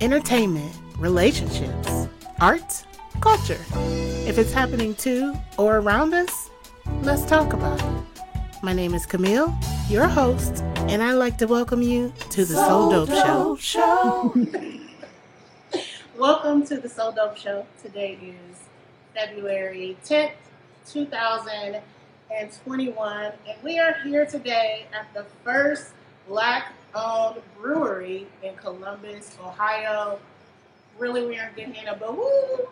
entertainment, relationships, art, culture. If it's happening to or around us, let's talk about it. My name is Camille, your host, and I'd like to welcome you to the Soul, Dope, Show. Show. Welcome to the Soul Dope Show. Today is February 10th, 2021, and we are here today at the first black owned brewery in Columbus, Ohio. Really, we aren't getting in a but woo!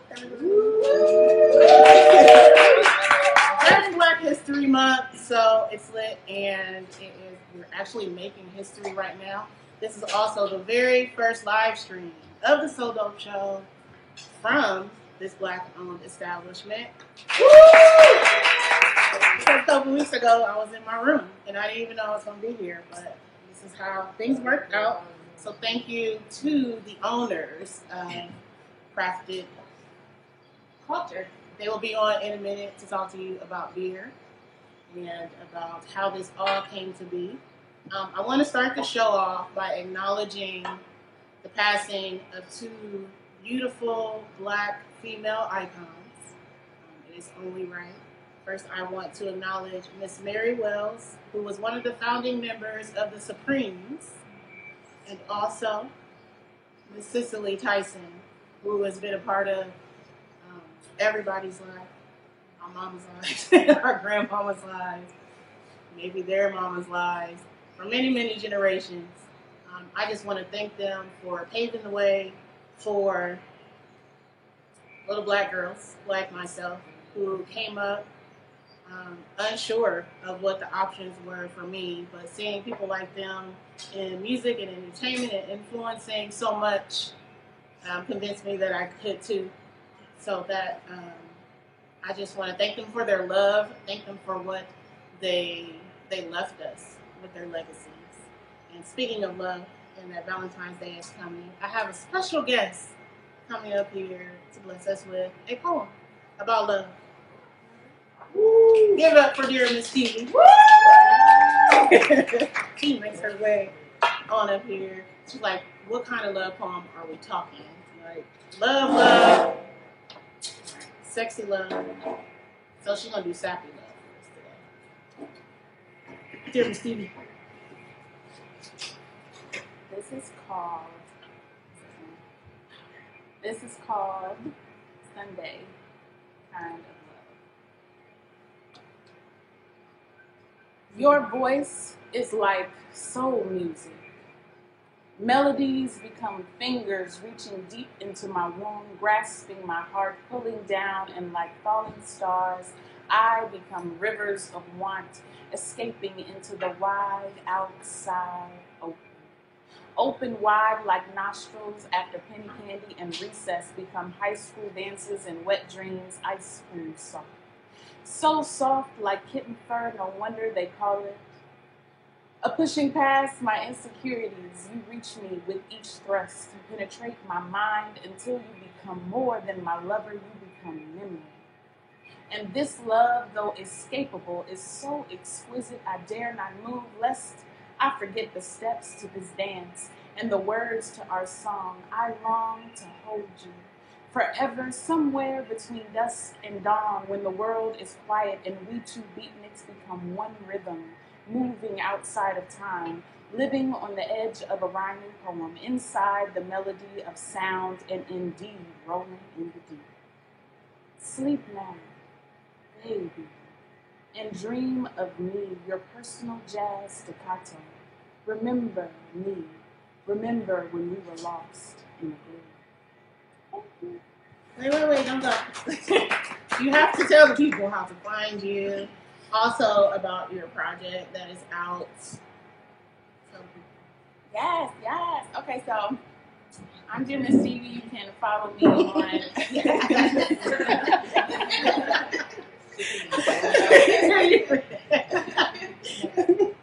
Black History Month, so it's lit, and it is. We're actually making history right now. This is also the very first live stream of the Soul Dope Show from this black-owned establishment. Woo! a couple weeks ago, I was in my room, and I didn't even know I was going to be here, but is how things worked out. So thank you to the owners of Crafted Culture. They will be on in a minute to talk to you about beer and about how this all came to be. Um, I want to start the show off by acknowledging the passing of two beautiful black female icons. Um, it is only right. First, I want to acknowledge Miss Mary Wells, who was one of the founding members of the Supremes, and also Miss Cicely Tyson, who has been a part of um, everybody's life, our mama's lives, our grandmama's lives, maybe their mama's lives, for many, many generations. Um, I just want to thank them for paving the way for little black girls like myself who came up um, unsure of what the options were for me, but seeing people like them in music and entertainment and influencing so much um, convinced me that I could too. So that um, I just want to thank them for their love, thank them for what they they left us with their legacies. And speaking of love, and that Valentine's Day is coming, I have a special guest coming up here to bless us with a poem about love. Woo. Give up for dear Miss Stevie. she makes her way on up here. She's like, what kind of love poem are we talking? Like, love, love, sexy love. So she's gonna do sappy love today. Dear Miss Stevie. This is called. This is called Sunday Kind of Your voice is like soul music. Melodies become fingers reaching deep into my womb, grasping my heart, pulling down, and like falling stars, I become rivers of want, escaping into the wide outside open. Open wide like nostrils after penny candy and recess become high school dances and wet dreams, ice cream soft. So soft like kitten fur, no wonder they call it a pushing past my insecurities, you reach me with each thrust. You penetrate my mind until you become more than my lover, you become memory. And this love, though escapable, is so exquisite I dare not move, lest I forget the steps to this dance and the words to our song. I long to hold you forever, somewhere between dusk and dawn, when the world is quiet and we two beatniks become one rhythm moving outside of time, living on the edge of a rhyming poem, inside the melody of sound and indeed rolling in the deep. Sleep now, baby, and dream of me, your personal jazz staccato. Remember me, remember when we were lost in the groove. Thank you. Wait, wait, wait, don't go. you have to tell the people how to find you also about your project that is out. Yes, yes. Okay, so I'm Jim and Stevie. You can follow me on.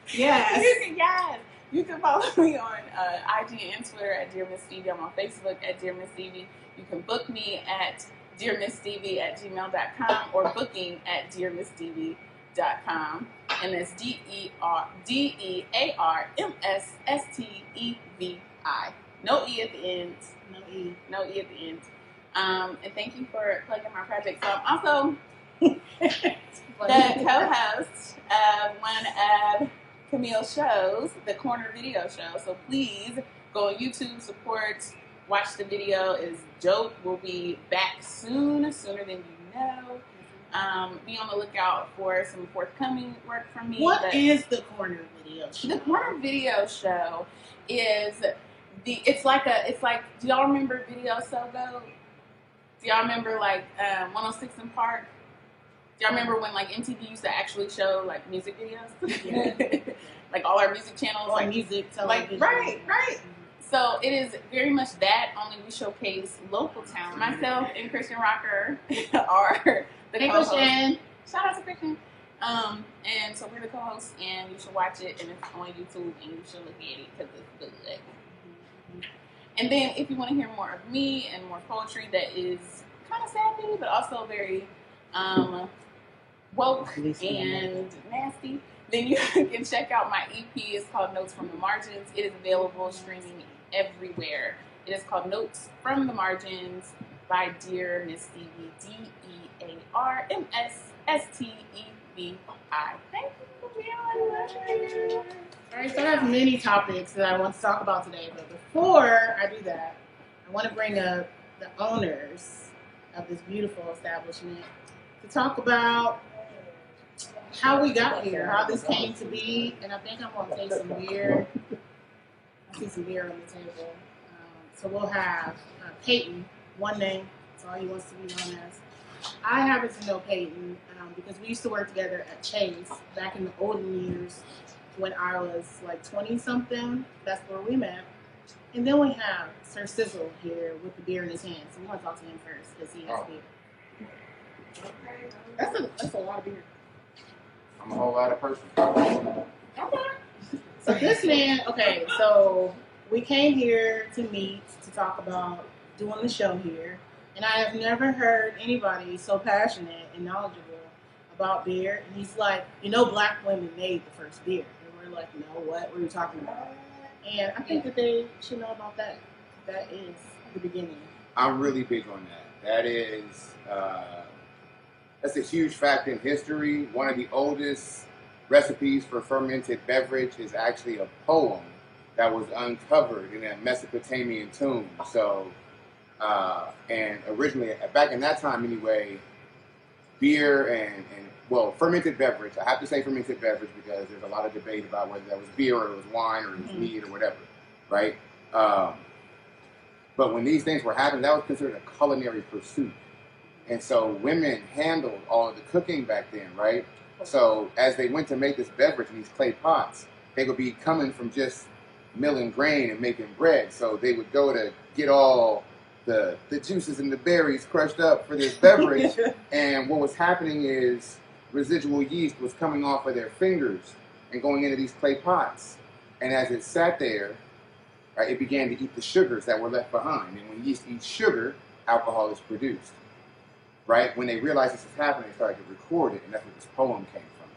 yes. Yes. You can follow me on uh, IG and Twitter at Dear Miss Stevie. I'm on Facebook at Dear Miss Stevie. You can book me at Dear Miss Stevie at gmail.com or booking at Dear Miss Stevie com, and that's D E R D E A R M S S T E V I No E at the end. No E. No E at the end. Um, and thank you for plugging my project. So I'm also the co-host of one of Camille's shows, the Corner Video Show. So please go on YouTube, support, watch the video. Is dope. We'll be back soon, sooner than you know. Um, be on the lookout for some forthcoming work from me. What is the corner video show? the corner video show is the it's like a it's like do y'all remember video so go do y'all remember like um, 106 & Park y'all remember when like mtv used to actually show like music videos like all our music channels on like music, like right right so it is very much that only we showcase local talent myself and christian rocker are the Hey, co-hosts. Christian. Shout out to Christian. Um, and so we're the co-hosts, and you should watch it, and it's on YouTube, and you should look at it because it's good. And then, if you want to hear more of me and more poetry that is kind of sappy, but also very um, woke and nasty, then you can check out my EP. It's called Notes from the Margins. It is available streaming everywhere. It is called Notes from the Margins by Dear Miss Stevie. D E A R M S S T E V I. Thank you for being on All right, so I have many topics that I want to talk about today, but before I do that, I want to bring up the owners of this beautiful establishment to talk about how we got here, how this came to be, and I think I'm going to take some beer. I see some beer on the table. Um, so we'll have uh, Peyton, one name, that's all he wants to be known as. I happen to know Peyton um, because we used to work together at Chase back in the olden years when I was like 20 something. That's where we met. And then we have Sir Sizzle here with the beer in his hand. So we want to talk to him first because he has Oh. beer. That's a, that's a lot of beer. I'm a whole lot of person. So this man, okay, so we came here to meet to talk about doing the show here, and I have never heard anybody so passionate and knowledgeable about beer. And he's like, you know, black women made the first beer, and we're like, no, what? What are you talking about? And I think that they should know about that. That is the beginning. I'm really big on that. That is, uh, that's a huge fact in history. One of the oldest recipes for fermented beverage is actually a poem that was uncovered in a Mesopotamian tomb. So, uh, and originally, back in that time anyway, beer and, and well, fermented beverage. I have to say fermented beverage because there's a lot of debate about whether that was beer or it was wine or it was Mhm. mead or whatever, right? Um, but when these things were happening, that was considered a culinary pursuit. And so women handled all of the cooking back then, right? So as they went to make this beverage in these clay pots, they would be coming from just milling grain and making bread. So they would go to get all the, the juices and the berries crushed up for this beverage. and what was happening is residual yeast was coming off of their fingers and going into these clay pots. And as it sat there, right, it began to eat the sugars that were left behind. And when yeast eats sugar, alcohol is produced. Right? When they realized this was happening, they started to record it, and that's where this poem came from.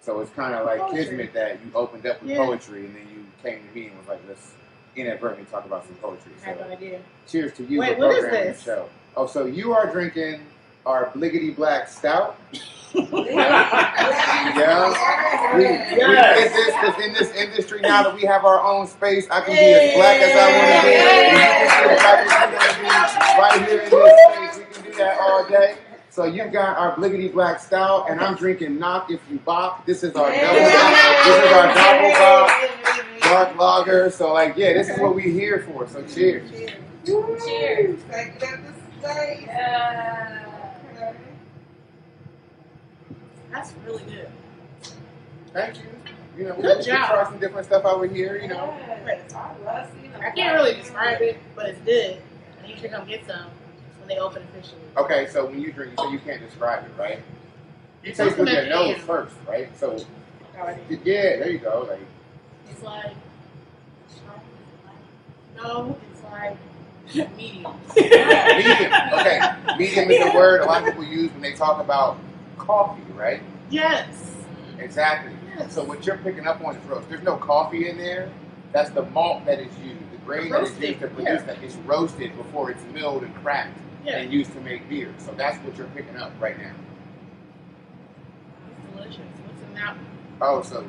So it's kind of like Poetry. kismet that you opened up with Yeah. poetry, and then you came to me and was like, let's inadvertently talk about some poetry. I have no idea. cheers to you Wait, for what is this? the show. Oh, so you are drinking our Bliggity Black Stout. Yeah. We, we did this because in this industry now that we have our own space, I can be as black as I want to be. So you got our Bliggity Black Stout, and I'm drinking Knock If You Bop. This is our double. This is our double bop dark lager. So like, yeah, this is what we're here for. So cheers. Cheers. Thank you at the space. That's really good. Thank you. You know, we, Good we job. try some different stuff over here. You know. I can't really describe it, but it's good. And you should come get some when they open officially. Okay, so when you drink, you say you can't describe it, right? You taste with your the nose first, right? So is. yeah, there you go. Like It's like no, it's like medium. medium. Okay, medium is a word a lot of people use when they talk about coffee, right? Yes. Exactly. Yes. So what you're picking up on is roast. There's no coffee in there. That's the malt that is used. The grain that is used to produce yeah. that is roasted before it's milled and cracked Yeah. and used to make beer. So that's what you're picking up right now. It's delicious. What's in that? Oh, so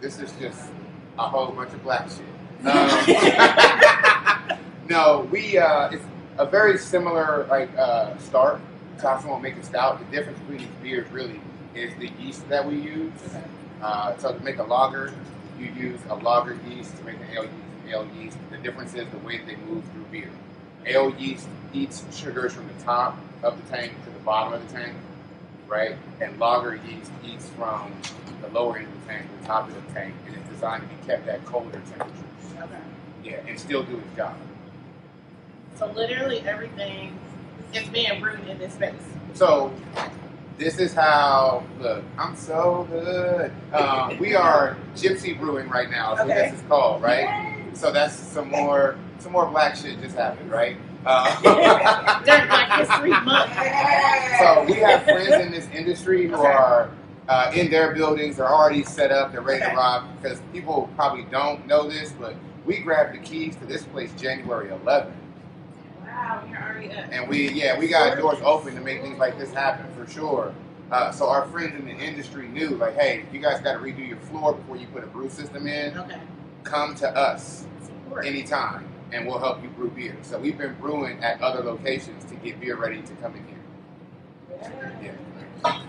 this is just a whole bunch of black shit. Um, no, we uh, it's a very similar like uh, start. Top won't make a stout. The difference between these beers really is the yeast that we use. Okay. Uh, so to make a lager, you use a lager yeast to make an ale yeast. Ale yeast. The difference is the way they move through beer. Ale yeast eats sugars from the top of the tank to the bottom of the tank, right? And lager yeast eats from the lower end of the tank to the top of the tank, and it's designed to be kept at colder temperatures. Okay. Yeah, and still do its job. So literally everything is being brewed in this space. So this is how. Look, I'm so good. Um, we are Gypsy Brewing right now. What Okay. this is called, right? So that's some more some more black shit just happened, right? Uh, During Black History Month. so we have friends in this industry who Okay. are uh, in their buildings. They're already set up. They're ready Okay. to rock. Because people probably don't know this, but we grabbed the keys to this place January 11th. Wow, you're already up. And we, yeah, we got doors open to make things like this happen for sure. Uh, so our friends in the industry knew, like, hey, you guys got to redo your floor before you put a brew system in. Okay. Come to us anytime, and we'll help you brew beer. So we've been brewing at other locations to get beer ready to come in here. Yeah.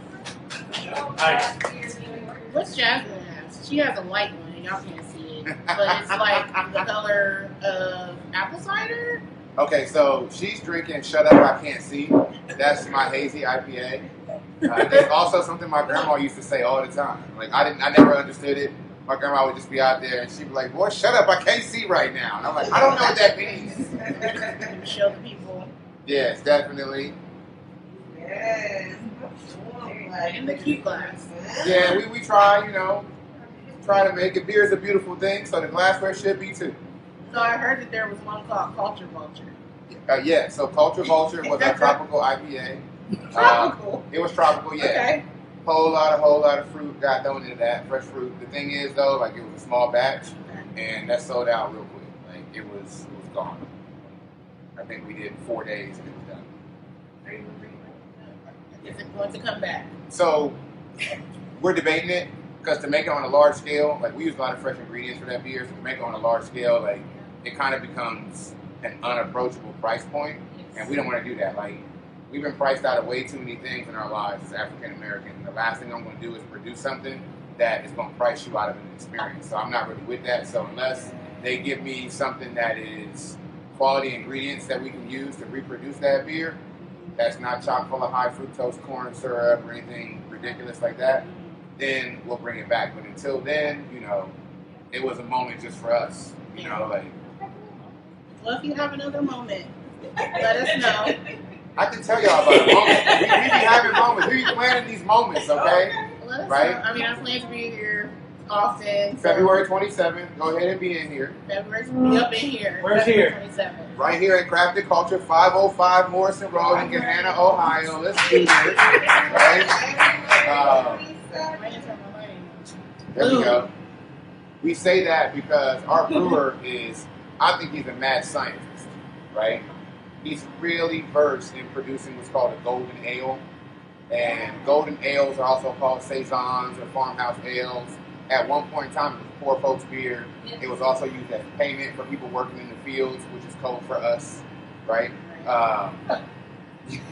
What's Jasmine has? She has a light one, and y'all can't see it, but it's like the color of apple cider. Okay, so she's drinking Shut Up, I Can't See. That's my hazy IPA. Uh, it's also something my grandma used to say all the time. Like I didn't, I never understood it. My grandma would just be out there and she'd be like, "Boy, shut up! I can't see right now." And I'm like, "I don't know what that means." show the people Yes, definitely. Yes. in the key glass. Yeah, we, we try, you know, try to make it. Beer is a beautiful thing, so the glassware should be too. So I heard that there was one called Culture Vulture. Uh, yeah, so Culture Vulture was our tropical IPA. Uh, Tropical. it was tropical, yeah. Okay. Whole lot, of whole lot of fruit got thrown into that, fresh fruit. The thing is, though, like it was a small batch, and that sold out real quick. Like it was, it was gone. I think we did four days and it was done. Is it going to come back? So we're debating it because to make it on a large scale, like we use a lot of fresh ingredients for that beer. So to make it on a large scale, like it kind of becomes an unapproachable price point, and we don't want to do that. Like we've been priced out of way too many things in our lives as African American. The last thing I'm going to do is produce something that is going to price you out of an experience. So I'm not really with that. So unless they give me something that is quality ingredients that we can use to reproduce that beer, that's not chock full of high fructose corn syrup or anything ridiculous like that, then we'll bring it back. But until then, you know, it was a moment just for us. You know, like Well, if you have another moment, let us know. I can tell y'all about a moment. We, we be having moments. We be planning these moments, okay? Let us Right. know. I mean, I plan to be here often. so February 27th, go ahead and be in here. February's gonna be up in here. Where's February 27th. Right here at Crafted Culture, 505 Morrison Road in Gahanna, Ohio. Let's do this. Right? Um, Right into my lane. There we go. We say that because our brewer is, I think he's a mad scientist, right? He's really versed in producing what's called a golden ale. And golden ales are also called saisons or farmhouse ales. At one point in time, it was poor folks' beer. It was also used as payment for people working in the fields, which is code for us, right? Um,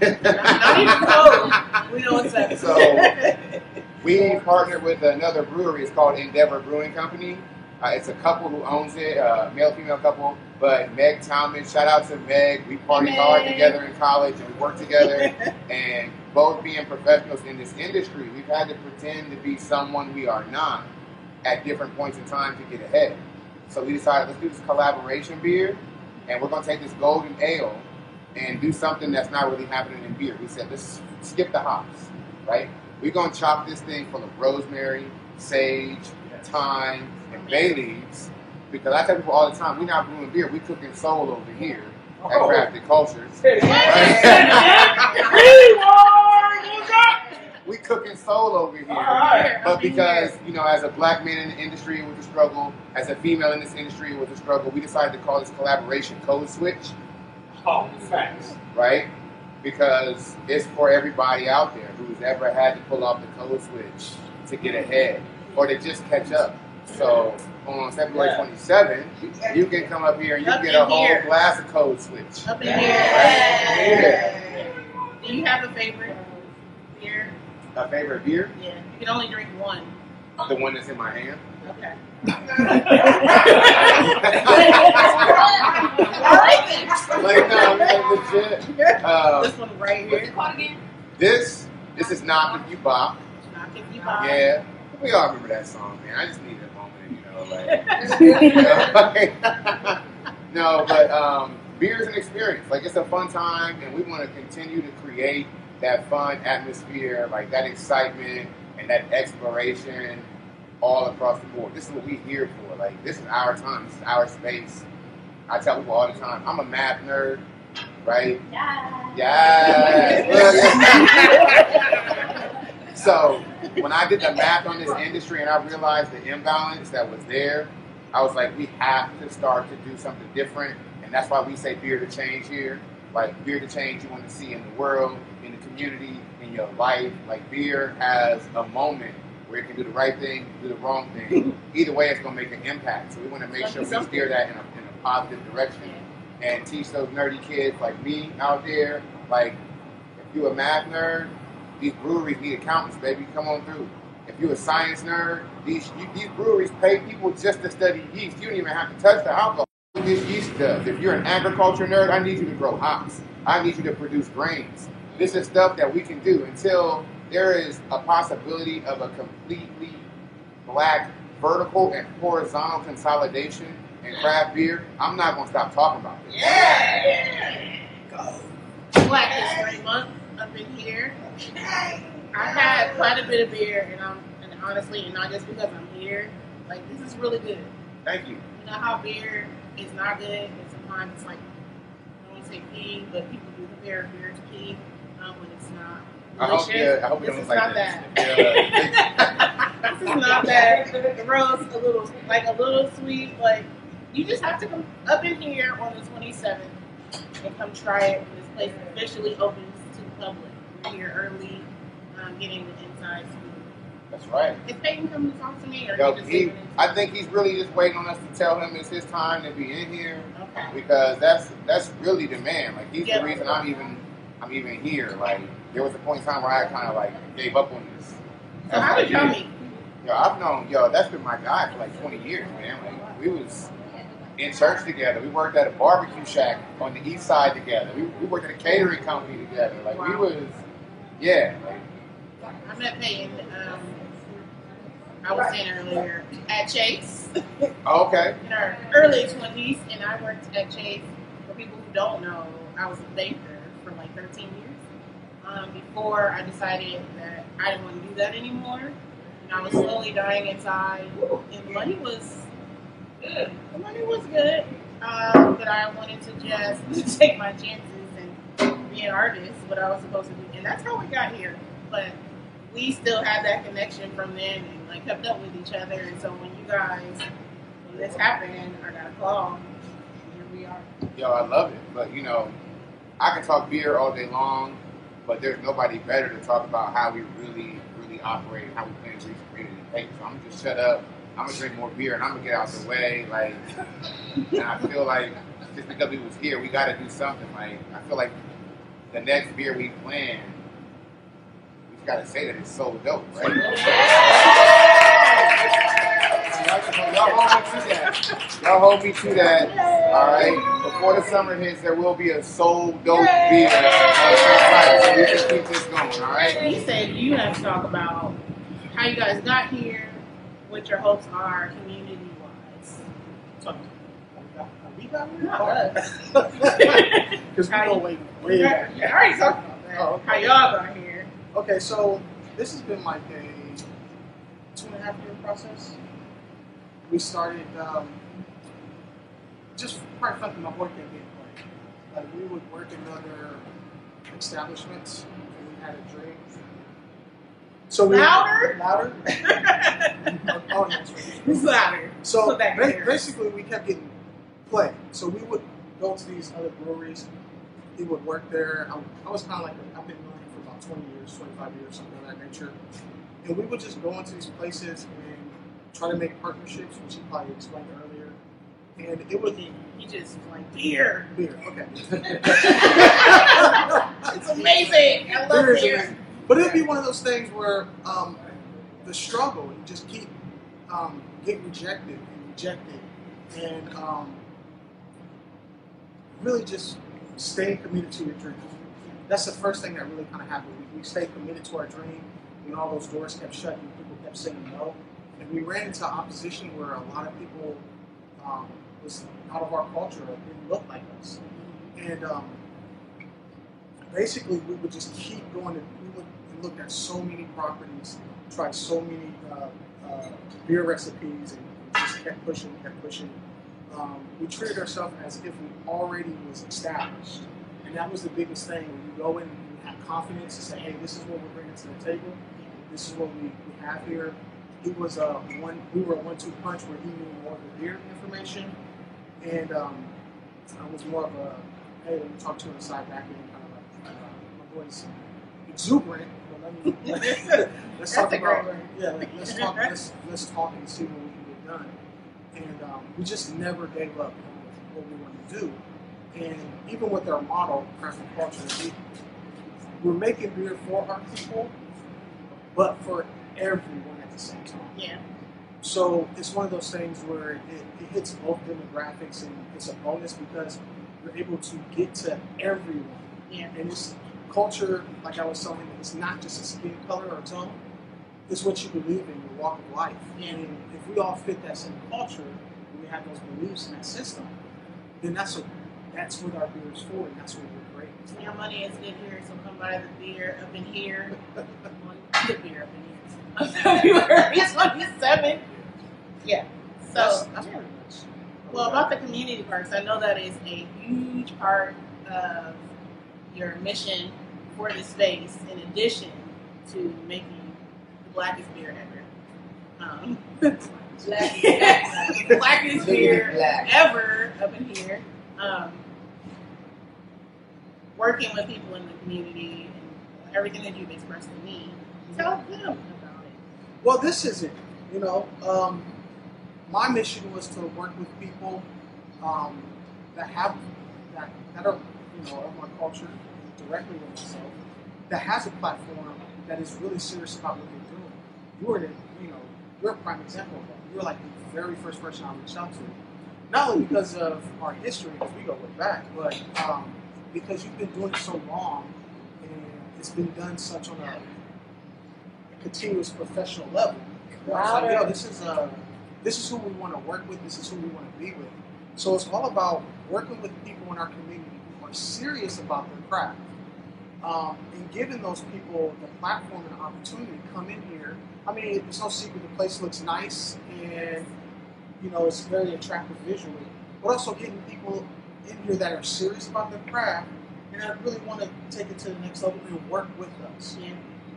Not even code. We know up. So- We partnered with another brewery. It's called Endeavor Brewing Company. Uh, it's a couple who owns it, uh, male female couple. But Meg Talman, shout out to Meg. We partied hard together in college and we worked together. and both being professionals in this industry, we've had to pretend to be someone we are not at different points in time to get ahead. So we decided let's do this collaboration beer, and we're gonna take this golden ale and do something that's not really happening in beer. We said let's skip the hops, right? We're gonna chop this thing full of rosemary, sage, thyme, and bay leaves. Because I tell people all the time, we're not brewing beer, we cooking soul over here at Crafted Cultures. we cooking soul over here. Right. But because, you know, as a black man in the industry, it was a struggle. As a female in this industry, it was a struggle. We decided to call this collaboration Code Switch, Oh, facts. right? Because it's for everybody out there who's ever had to pull off the code switch to get ahead or to just catch up. So on February Yeah. 27th, you can come up here and you Up get a in whole here. glass of code switch. Up in Yeah. here. Do you have a favorite beer? A favorite beer? Yeah. You can only drink one. The one that's in my hand. Okay. like, no, like, legit. Um, this one right What's it here. called again? this, this is not if you bop. Not 55. Yeah, we all remember that song, man. I just need a moment, you know, like. you know, like- no, but um, beer is an experience. Like it's a fun time, and we want to continue to create that fun atmosphere, like that excitement and that exploration all across the board. This is what we're here for. Like this is our time. This is our space. I tell people all the time, I'm a math nerd, right? Yeah. Yes. so when I did the math on this industry and I realized the imbalance that was there, I was like, we have to start to do something different. And that's why we say beer to change here. Like beer to change you want to see in the world, in the community, in your life. Like beer has a moment where it can do the right thing, do the wrong thing. Either way, it's gonna make an impact. So we want to make sure we steer that in a, in a positive direction and teach those nerdy kids like me out there. Like, if you're a math nerd, these breweries need accountants, baby. Come on through. If you're a science nerd, these you, these breweries pay people just to study yeast. You don't even have to touch the alcohol. What This yeast does. If you're an agriculture nerd, I need you to grow hops. I need you to produce grains. This is stuff that we can do until there is a possibility of a completely black vertical and horizontal consolidation in craft beer. I'm not gonna stop talking about this. Yeah, Black History Month up in here. I had quite a bit of beer, and I'm and honestly, and not just because I'm here. Like this is really good. Thank you. You know how beer is not good, and sometimes it's like I don't want to say pee, but people do compare beer to pee um, when it's not. I hope, yeah, I hope this is don't not like that. This is not that. The rose a little like a little sweet. Like you just have to come up in here on the 27th and come try it when this place officially opens public. Here early, um, getting the inside scoop. That's right. Is Peyton coming to talk to me, or Yo, he. I think he's really just waiting on us to tell him it's his time to be in here Okay. because that's that's really the man. Like he's Yeah. the reason I'm even I'm even here. Like there was a point in time where I kind of like gave up on this. So how did y'all meet? Yo, I've known yo. That's been my guy for like 20 years, man. Like we was in church together. We worked at a barbecue shack on the east side together. We, we worked at a catering company together. Like we was, yeah. Like I met Peyton. Um, I was saying earlier at Chase okay, in our early 20s, and I worked at Chase. For people who don't know, I was a banker for like 13 years. Um, before I decided that I didn't want to do that anymore, and I was slowly dying inside. And money was good. The money was good, um, but I wanted to just take my chances and be an artist, what I was supposed to do, and that's how we got here. But we still had that connection from then, and like kept up with each other. And so when you guys, when this happened, I got a call. and Here we are. yo, I love it. But you know, I can talk beer all day long, but there's nobody better to talk about how we really, really operate how we plan to reach the community. So I'm just shut up. I'm gonna drink more beer and I'm gonna get out the way. Like, and I feel like just because we was here, we got to do something. Like, I feel like the next beer we plan, we just got to say that it's so dope, right? Y'all hold me to that. Y'all hold me to that. All right. Before the summer hits, there will be a soul dope beer. Uh, so we can keep this going. All right. You said you have to talk about how you guys got here, what your hopes are community wise. We got Not us. Because we How go way, way back. I already talked about that. Oh, okay. How y'all got here. Okay, so this has been like a two and a half year process. We started um, just quite frankly, my boyfriend didn't. Like we would work in other establishments and we had a dream. So we Louder? louder. oh, yes. Louder. So ba- basically, we kept getting play. So we would go to these other breweries. He would work there. I, I was kind of like I've been doing it for about 20 years, 25 years, something of that nature. And we would just go into these places and try to make partnerships, which he probably explained earlier. And it would He he just like beer. beer. Okay. It's amazing. I love Beer beer. But it'd be one of those things where um, the struggle, you just keep um, getting rejected and rejected, and um, really just staying committed to your dream. That's the first thing that really kind of happened. We, we stayed committed to our dream when all those doors kept shutting, people kept saying no, and we ran into opposition where a lot of people um, was out of our culture didn't look like us, and um, basically we would just keep going and we would looked at so many properties, tried so many uh, uh, beer recipes, and just kept pushing, kept pushing. Um, we treated ourselves as if we already was established, and that was the biggest thing. When you go in and have confidence and say, "Hey, this is what we're bringing to the table. This is what we, we have here." He was a one. We were a one-two punch where he knew more of the beer information, and um, I was more of a, "Hey, let me talk to him side back end." Kind of like uh, my boy's exuberant. But let me, let's talk That's a great about yeah. let- Let's talk. Let's let's talk and see what we can get done. And um, we just never gave up on what we wanted to do. And even with our model, craft culture, we, we're making beer for our people, but for everyone at the same time. Yeah. So it's one of those things where it, it hits both demographics and it's a bonus because you're able to get to everyone. Yeah. And this culture, like I was telling him, it's not just a skin color or tone. It's what you believe in, your walk of life. And if we all fit that same culture, and we have those beliefs and that system, then that's what that's what our beer is for, and that's what we're great. Your money is good here, so come buy the beer up in here. the beer up in here. On February 27th. Yeah. That's, So, that's pretty much. well, about the community parks, I know that is a huge part of your mission for the space, in addition to making the blackest beer ever. Um, the blackest beer Black. ever up in here. Um, working with people in the community and everything that you've expressed to me. Tell them about it. Well, this isn't, You know, um, my mission was to work with people um, that have that that are you know of my culture directly with myself that has a platform that is really serious about what they're doing. You were the you know you're a prime example of that. You're like the very first person I reached out to, not only because of our history, because we go way back, but um, because you've been doing it so long and it's been done such on a continuous professional level. I was like, yo, this is uh, this is who we want to work with. This is who we want to be with. So it's all about working with people in our community who are serious about their craft, um, and giving those people the platform and opportunity to come in here. I mean, it's no secret the place looks nice and you know it's very attractive visually, but also getting people in here that are serious about their craft and that really want to take it to the next level and work with us Yeah.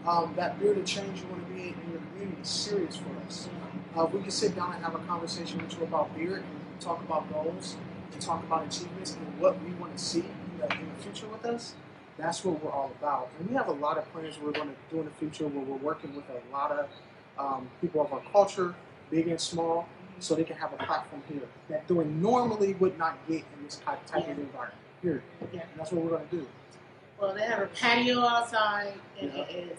um, that change you want to be in your community is serious for us. Uh, we can sit down and have a conversation with you about beer and talk about goals and talk about achievements and what we want to see in the, in the future with us. That's what we're all about. And we have a lot of plans we're going to do in the future where we're working with a lot of um, people of our culture, big and small, so they can have a platform here that they normally would not get in this type, type of environment. Here. Yeah. And that's what we're going to do. Well, they have a patio outside, and Yeah. it is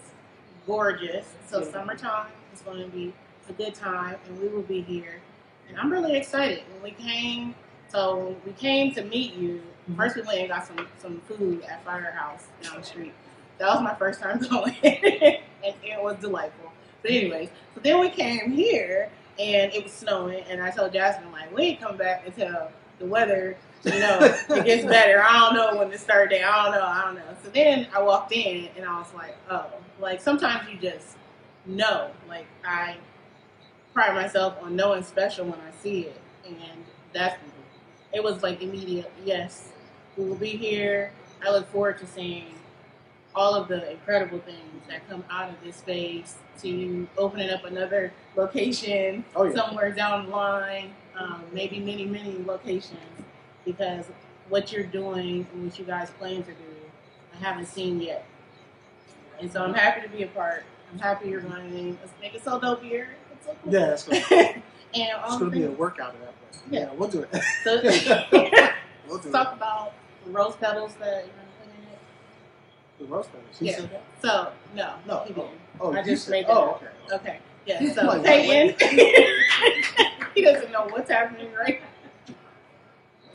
gorgeous. So Yeah. summertime is going to be a good time, and we will be here. And I'm really excited. When we came, so when we came to meet you. Mm-hmm. first we went and got some some food at Firehouse down the street. That was my first time going, and it was delightful. But anyways, so then we came here, and it was snowing, and I told Jasmine like, we ain't come back until the weather you know, it gets better. I don't know when this third day. I don't know. I don't know. So then I walked in and I was like, oh, like sometimes you just know. Like I pride myself on knowing special when I see it, and that's it was like immediate. Yes, we will be here. I look forward to seeing all of the incredible things that come out of this space to opening up another location Oh yeah. somewhere down the line, um, maybe many, many locations, because what you're doing and what you guys plan to do, I haven't seen yet. And so I'm happy to be a part. I'm happy you're running. Let's make it so dope here. It's so cool. Yeah, it's gonna, and it's um, gonna be a workout of that. But yeah. Yeah. we'll do it. so, we'll do let's talk it. about the rose petals that you're gonna put in it. The rose petals. She Yeah. So no, No. he didn't. Oh, I you just said- made that Oh, okay. Okay. Yeah. So Like, Peyton, he doesn't know what's happening right now.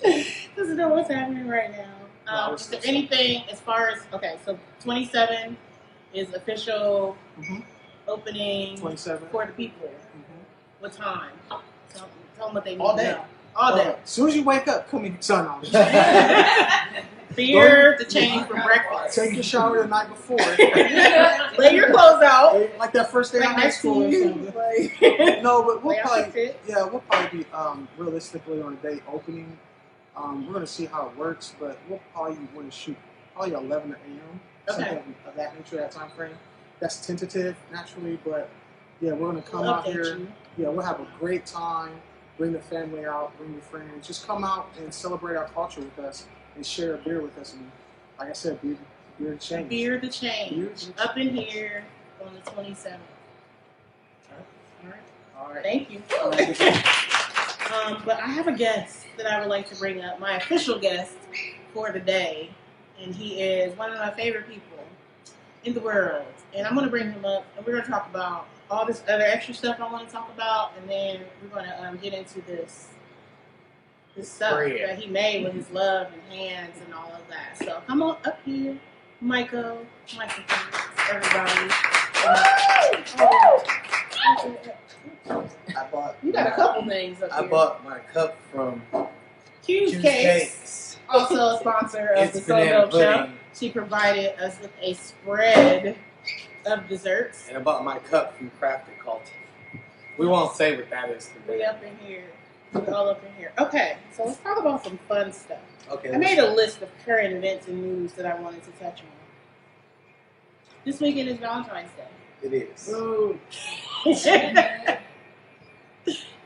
doesn't know what's happening right now. Um, there so- anything as far as okay? So 27 is official Mhm. opening Twenty-seven. for the people. Mhm. What time? Tell, tell them what they need All to day. know. All day. as soon as you wake up, come in sun on. Beer to change for breakfast. Take your shower the night before. Lay your clothes out. like that first day of high school or you. something. No, but we'll lay probably yeah, we'll probably be um, realistically on a day opening. Um, we're gonna see how it works, but we'll probably want to shoot probably 11 a.m. Okay. something of that nature, that time frame. That's tentative, naturally, but yeah, we're gonna come out here. you. Yeah, we'll have a great time. Bring the family out, bring your friends. Just come out and celebrate our culture with us and share a beer with us. And like I said, beer, beer and change. Beer the Beer change. Up in here on the 27th. All right. All right. Thank you. Right. Um, but I have a guest that I would like to bring up, my official guest for the day. And he is one of my favorite people in the world. And I'm going to bring him up and we're going to talk about all this other extra stuff I want to talk about. And then we're going to um, get into this this stuff Bread. that he made with his love and hands and all of that. So come on up here, Myko. Myko, everybody. I bought. You got a couple things up I here. bought my cup from Q's Juice Cakes, Cakes. also a sponsor of It's the So banana Dope Show. pudding, She provided us with a spread of desserts. and I bought my cup from Crafted Culture. We won't say what that is We today. up in here. We're all up in here. Okay, so let's talk about some fun stuff. Okay. I made a list of current events and news that I wanted to touch on. This weekend is Valentine's Day. It is. Ooh.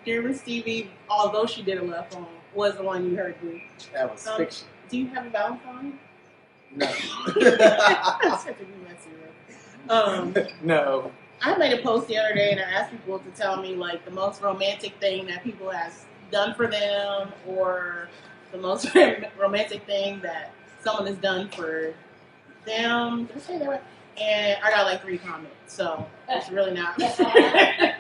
Dear Miss Stevie, although she did a love poem, was the one you heard do. That was Um, fiction. Do you have a Valentine? No. That's such a messy, right? Um, no. I made a post the other day and I asked people to tell me like the most romantic thing that people has done for them or the most romantic thing that someone has done for them. Did I say that right? And I got like three comments, so it's really not. Okay,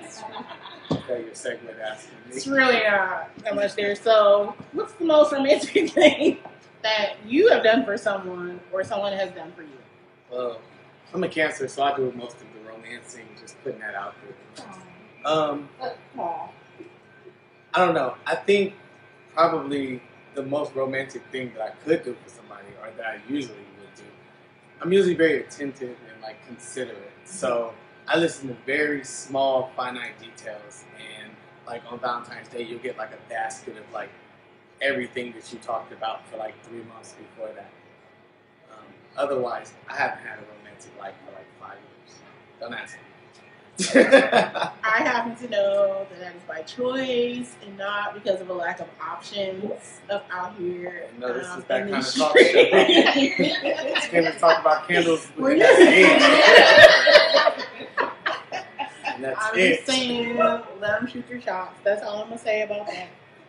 your segment asking me. it's really not that much there. So, what's the most romantic thing that you have done for someone or someone has done for you? Well, I'm a Cancer, so I do most of the romancing, just putting that out there. Um. I don't know. I think probably the most romantic thing that I could do for somebody, or that I usually would do. I'm usually very attentive and like considerate, so I listen to very small, finite details. And like on Valentine's Day, you'll get like a basket of like everything that you talked about for like three months before that. Um, otherwise, I haven't had a romantic life for like five years. Don't ask me. I happen to know that that is by choice and not because of a lack of options of out here. No, this um, is that kind of talk show. streets. Can we talk about candles? Well, and that's yeah. it. And that's I'm it. saying, let them shoot your shots. That's all I'm gonna say about that.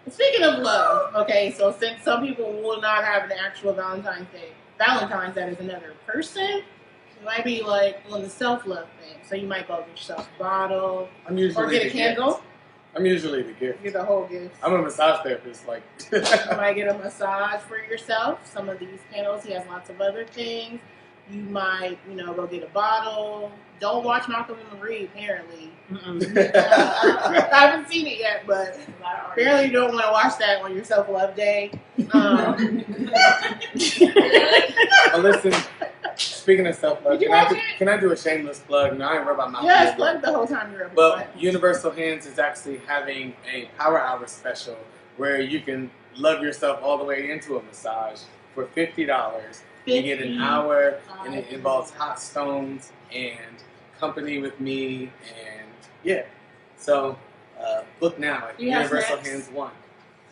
Speaking of love, okay, so since some people will not have an actual Valentine's Day, Valentine's that is another person, it might be like on the self love thing. So you might go get yourself a bottle I'm usually or get a the candle, gift. I'm usually the gift. get the whole gift. I'm a massage therapist. Like, You might get a massage for yourself. Some of these candles, he has lots of other things. You might, you know, go get a bottle. Don't watch Malcolm and Marie, apparently. I haven't seen it yet, but apparently you don't want to watch that on your self love day. Um, listen. Speaking of self love, can, I do- can I do a shameless plug? No, I ain't worried about my yes, plug the whole time you're. But Universal Hands is actually having a Power Hour special where you can love yourself all the way into a massage for fifty dollars, You get an hour, and it involves hot stones and company with me, and yeah. So uh, book now at Universal snacks? Hands One.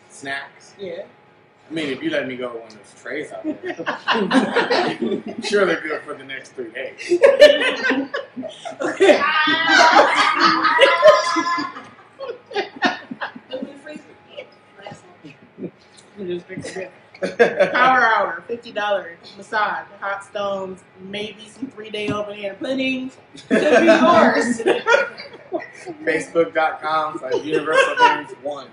Snacks. Yeah. I mean, if you let me go with one of those trays out there, sure they're good for the next three days. okay. Just fix it. Power hour, fifty dollars. Massage, hot stones, maybe some three day open air puddings. Could be yours. Facebook.com slash Universal Hands One.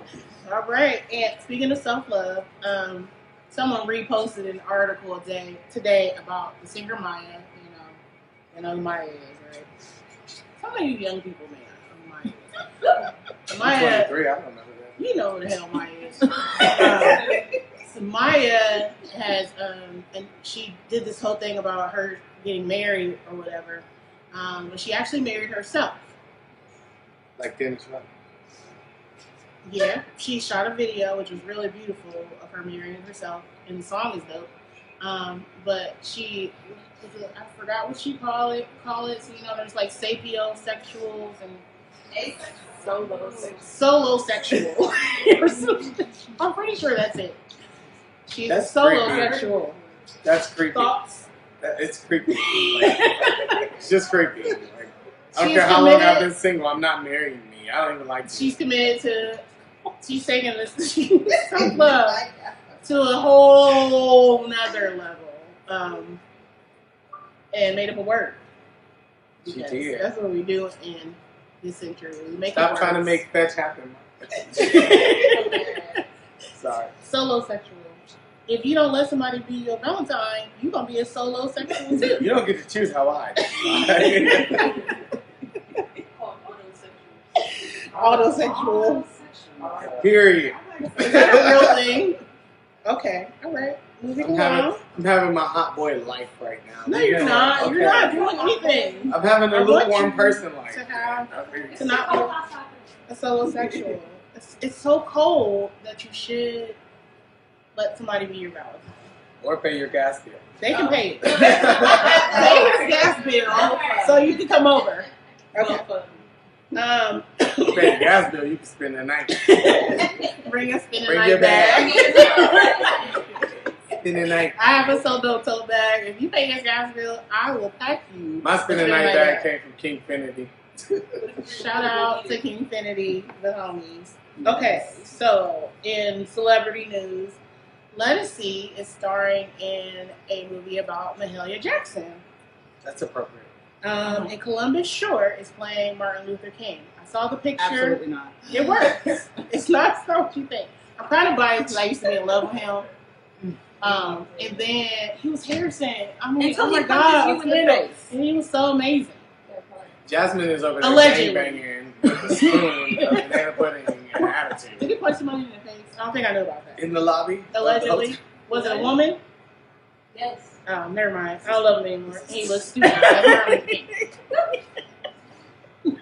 All right. And speaking of self love, um, someone reposted an article today today about the singer Mya. You know, you know who Mya is, right? Some of you young people may not know who Mya is. I'm Mya, 23, I don't remember that. you know who the hell Mya is. Um, so Mya has, um, and she did this whole thing about her getting married or whatever. Um, but she actually married herself. Like Dennis Rodman. Yeah, she shot a video which was really beautiful of her marrying herself, and the song is dope. Um, but she, is it, I forgot what she call it. Call it. So you know, there's like sapiosexuals and Solo. solo sexual. I'm pretty sure that's it. She's That's solo creepy. sexual. That's creepy. Thoughts? That- It's creepy. Like, it's just creepy. Like, I don't She's care how long I've committed- been single. I'm not marrying me. I don't even like She's you. committed to. She's taking this self love to a whole nother level, um, and made up a word. She did. That's what we do in this century. We make Stop trying to make fetch happen. Sorry. solo sexual. If you don't let somebody be your Valentine, you're gonna be a solo sexual too. You don't get to choose how I. Autosexual. Period. Is that a real thing? Okay, all right. Moving I'm having. I'm having my hot boy life right now. No, you're Yeah, not. okay. You're not doing anything. I'm having a lukewarm person life. to have oh, Okay. to not be a solo sexual. It's, it's so cold that you should let somebody be your Valentine. Or pay your gas bill. They can pay it. Pay your gas bill so you can come over. Okay. Um, your gas bill, you can spend the night. bring a spinning Bring night your bag. bag. Spend the night. I have a solo tote bag. If you pay your gas bill, I will pack you. My spending night bag came from King Finity. Shout out to King Kingfinity, the homies. Okay, so in celebrity news, Lettucey is starring in a movie about Mahalia Jackson. That's appropriate. Um, and Columbus Short is playing Martin Luther King. I saw the picture. Absolutely not. It works. it's not so what you think. I'm kind of biased because I used to be in love with him. Um, and then he was Harrison. I mean, Until oh my punches god, you in the face. and he was so amazing. Jasmine is over there banging with the spoon of banana pudding and Did he punch somebody in the face? I don't think I knew about that. In the lobby? Allegedly, was it a woman? Yes. Oh, never mind. I don't love him anymore. He looks stupid. That's Martin Luther King.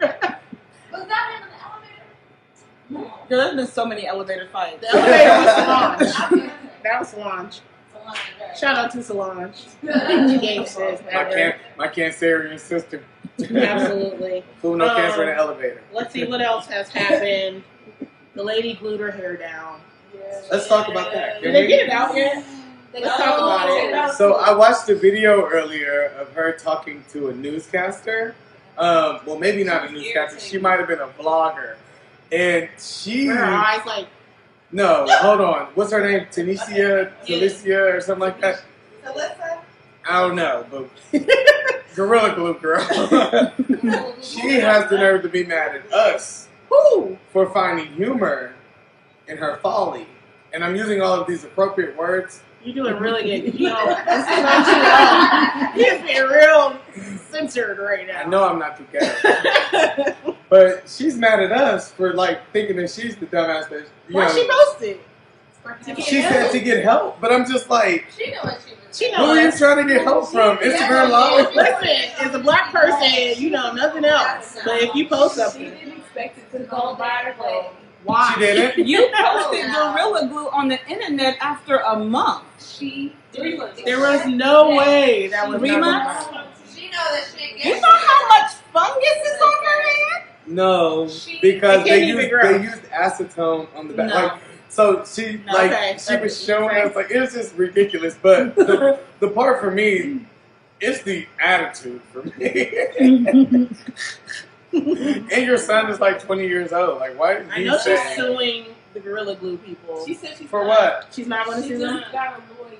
Was that in the elevator? Girl, there's been so many elevator fights. The elevator was Solange. No. That was Solange. Solange, right. Shout out to Solange. Good. Gangsters, My, ever. can- my Cancerian sister. Absolutely. Who no Um, cancer in the elevator. Let's see what else has happened. The lady glued her hair down. Let's talk about that. Did Can they get it out yet? Let's talk about it. So I watched a video earlier of her talking to a newscaster. Um, well, maybe not a newscaster. She might have been a vlogger, and she Her eyes like no, hold on. What's her name? Tanisha, Talicia, or something like that. Alyssa? I don't know, but Gorilla Glue girl. she has the nerve to be mad at us for finding humor in her folly. And I'm using all of these appropriate words. You're doing really good. You know, this is not too long. You're being real censored right now. I now. know I'm not too ghetto. But she's mad at us for like thinking that she's the dumbass that you Why know. she posted? she said to get help, but I'm just like, She knew what she was She who are you trying to get help from? Instagram Live? Listen, as a black person, you know nothing else. But if you post something. She something, didn't expect it To to go go viral. Viral. Why? She did it. You posted oh, Gorilla Glue on the internet after a month. She Three months. There was no way that was Three not months? gonna happen. She know that she You know how much fungus is on her hand? No, She- because It they used they used acetone on the back. No. Like, so she No, like okay. she was showing Okay. us like it was just ridiculous. But the, the part for me, it's the attitude for me. and your son is like twenty years old. Like, why did I you know she's suing the Gorilla Glue people. She said she's for not- what? She's not going to She sue them. just got a lawyer.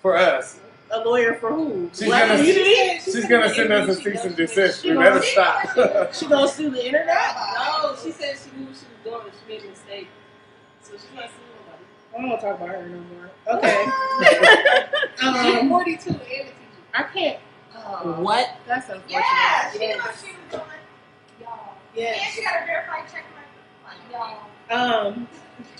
For us? A lawyer for who? She's Black gonna- community? She's gonna send us a cease and desist. We gonna- better stop. She gonna sue the internet? No, she said she knew what she was doing and she made a mistake. So she's not suing nobody. I don't want to talk about her no more. Okay. She's um, 42 and a teacher. I can't. Oh, What? That's unfortunate. Yeah, she Yes. knew what she was doing. Y'all. Yes. And she got a verified check mark. Y'all. Um.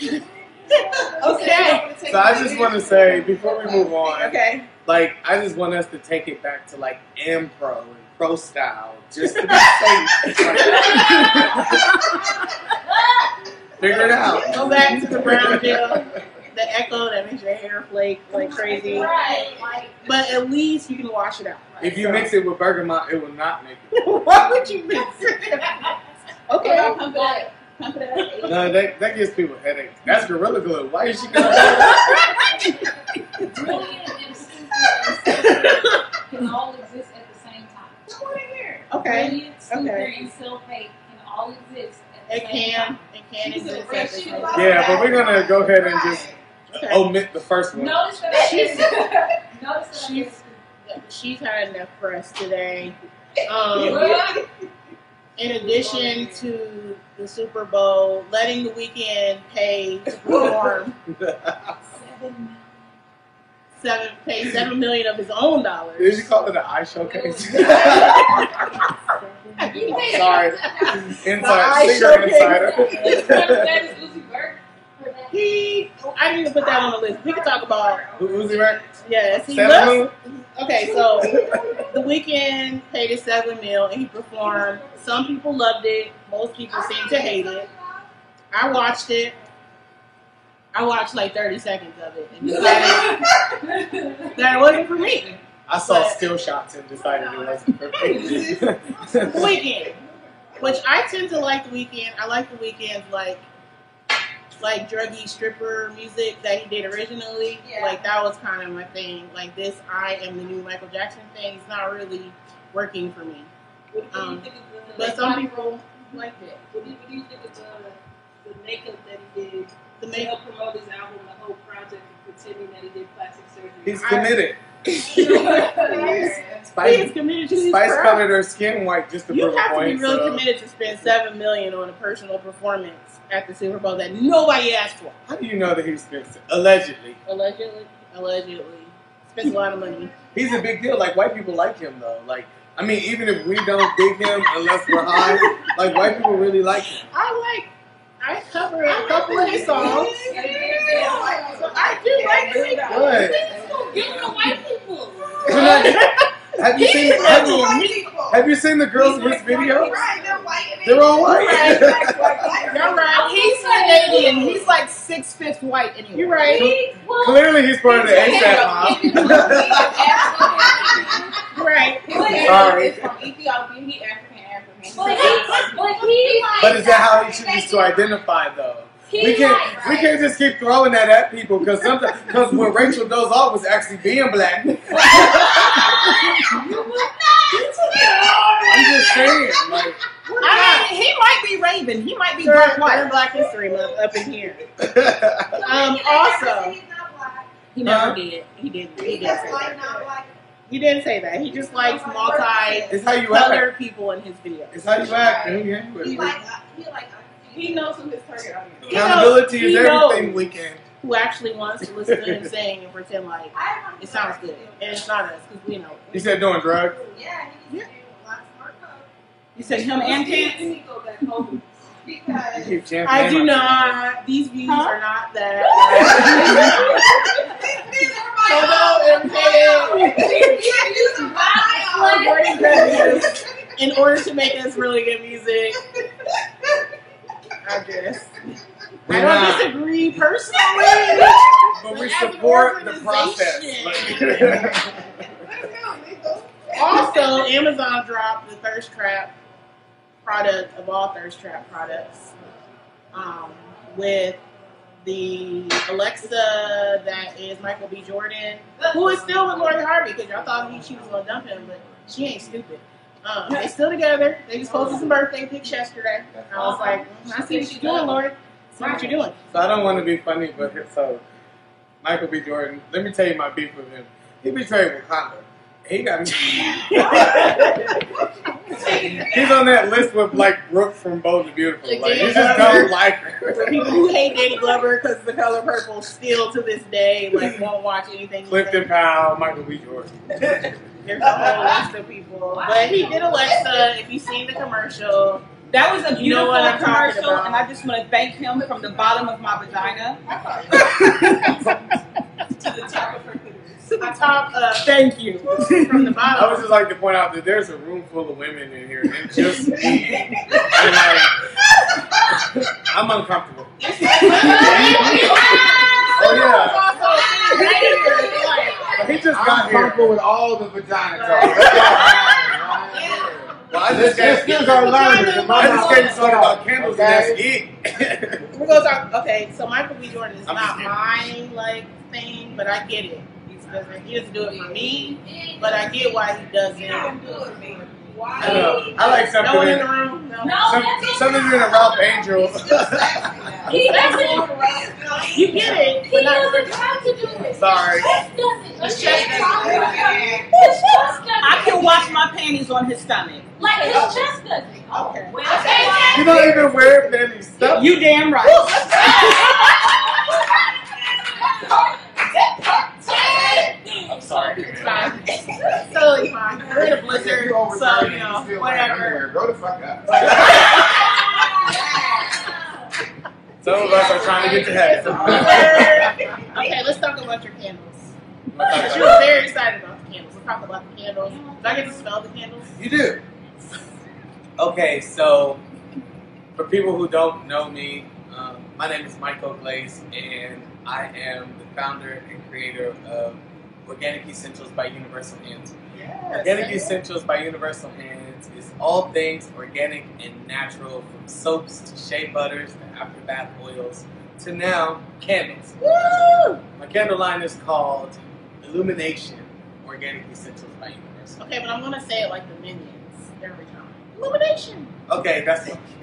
Okay. okay. So I just want to say before we move on, Okay. like I just want us to take it back to like M Pro and Pro Style, just to be safe. Figure it out. Go back to the brown gel, the Echo that makes your hair flake like crazy. Right. But at least you can wash it out. If you mix it with bergamot, it will not make it. Why would you mix it? Okay. Pump it up. Pump it up. No, that, that gives people headaches. That's Gorilla Glue. Why is she going brilliant and stupid can all exist at the same time. Okay. Brilliant, stupid, Okay. and self-hate can all exist at the It same can. time. It can She's a exist at the same time. Yeah, but we're going to go ahead and just Okay. omit the first one. Notice that I She's- Notice that she's- She's had enough for us today. Um, in addition to the Super Bowl, letting the Weeknd pay to perform seven pay seven million of his own dollars. Did dollars. you call it an eye showcase? you made it. Sorry. eye Inside, secret showcase. It's one of that is Lucy Burke. He, I didn't even put that on the list. We can talk about he right? yes. He Seven Okay, so the Weeknd paid his seven mil and he performed. Some people loved it. Most people seemed to hate it. I watched it. I watched like 30 seconds of it and decided that it wasn't for me. I saw But- still shots and decided it wasn't for me. Weeknd, which I tend to like the Weeknd. I like the Weeknd's like like druggy stripper music that he did originally. Yeah. Like that was kind of my thing. Like this, I am the new Michael Jackson thing. It's not really working for me. What, what do you Um, think of the, But some people like it. what do, you, what do you think of the, the makeup that he did The to make help promote his album, the whole project, and pretending that he did plastic surgery? He's committed. he is Spice, committed to Spice colored her skin white just to You prove a have to be really so- committed to spend seven million on a personal performance at the Super Bowl that nobody asked for. How do you know that he was expensive? Allegedly. Allegedly, allegedly, spends a lot of money. He's a big deal. Like white people like him though. Like I mean, even if we don't dig him unless we're high, like white people really like him. I like. I cover a couple of his songs. So I do like his What? Give it to white people. Have you seen? Have you, have you seen the girls in his videos? Right, they're white. They're all white. You're right. He's Canadian. He's like six fifths white anyway. You're right. Clearly, he's part of the ASAP mob. Right. Sorry. He's from Ethiopia. He African African. But he, but he. But is that how he chooses to identify though? He We can't like, we can't just keep throwing that at people because sometimes because what Rachel Dolezal was actually being black. I'm just saying, like I mean, he might be Raven. He might be Black White. Black History Month up in here. Um, also, He's not black. he never Huh? did. He didn't. He He's didn't say like that. He didn't say that. He just likes multi it's how you act. colored people in his videos. It's how you act. and who you hang He like uh, he like. He knows who his target audience is. He knows- Accountability he is everything. knows Weeknd. Who actually wants to listen to him sing and pretend like it sounds good. And it's not us because we know. You said doing drugs. Yeah, he needs to do a lot of smart code You said him and He Kent? he go back home. You because. I do not. These views Huh? are not that. In order to make us really good music, I guess. We're I don't not. disagree personally. but we support the process. Also, Amazon dropped the Thirst Trap product of all Thirst Trap products um, with the Alexa that is Michael B. Jordan, who is still with Lori Harvey because y'all thought he, she was going to dump him, but she ain't stupid. Um, they still together. They just posted some birthday pics yesterday. I was like, mm, I see what you're doing, Lori. See what you're doing. So I don't want to be funny, but so Michael B. Jordan. Let me tell you my beef with him. He betrayed Wakanda. He got. me. He's on that list with like Brooke from Bold and Beautiful. Like, you just don't like her. people who hate Danny Glover because the color purple still to this day like won't watch anything. Clifton Powell, Michael B. Jordan. There's a whole list of people, but he did Alexa. If you've seen the commercial, That was a You beautiful know what I'm commercial, about. and I just want to thank him from the bottom of my vagina. To the top of her to the top uh, Thank you. from the bottom. I would bottom. just like to point out that there's a room full of women in here, and just me. And like, I'm uncomfortable. Oh yeah, Also, right here, like, he just I'm got here. comfortable with all the vagina talk. Let's go. Well, I Let's just just got our learners. I just came to talk about Okay? candles, and that's it. We're gonna talk. Okay, so Michael B. Jordan is I'm not my like thing, but I get it. He doesn't. He doesn't do it for me, but I get why he does it. I don't know. I like No one in the room. No. No, Some, that's something in a Ralph Angel. He doesn't. You get it, He but not. doesn't have to do it. Sorry. His chest doesn't. His chest. His chest. I can wash my panties on his stomach. Like his chest doesn't. Okay. Okay. You don't even wear any stuff. You damn right. I'm sorry. It's fine. It's totally fine. We're in a blizzard, so you know, still whatever. underwear. Grow the fuck up. Some of us are trying to get to heaven. okay, let's talk about your candles. You were very excited about the candles. Let's talk about the candles. Do I get to smell the candles? You do. Okay, so for people who don't know me, um, my name is Myko Glaze, and I am the founder and creator of Organic Essentials by Universal Hands. Organic Essentials by Universal Hands is all things organic and natural, from soaps to shea butters to after bath oils to now candles. Woo! My candle line is called Illumination Organic Essentials by Universal. Okay, but I'm gonna say it like the minions every time. Illumination. Okay, that's it.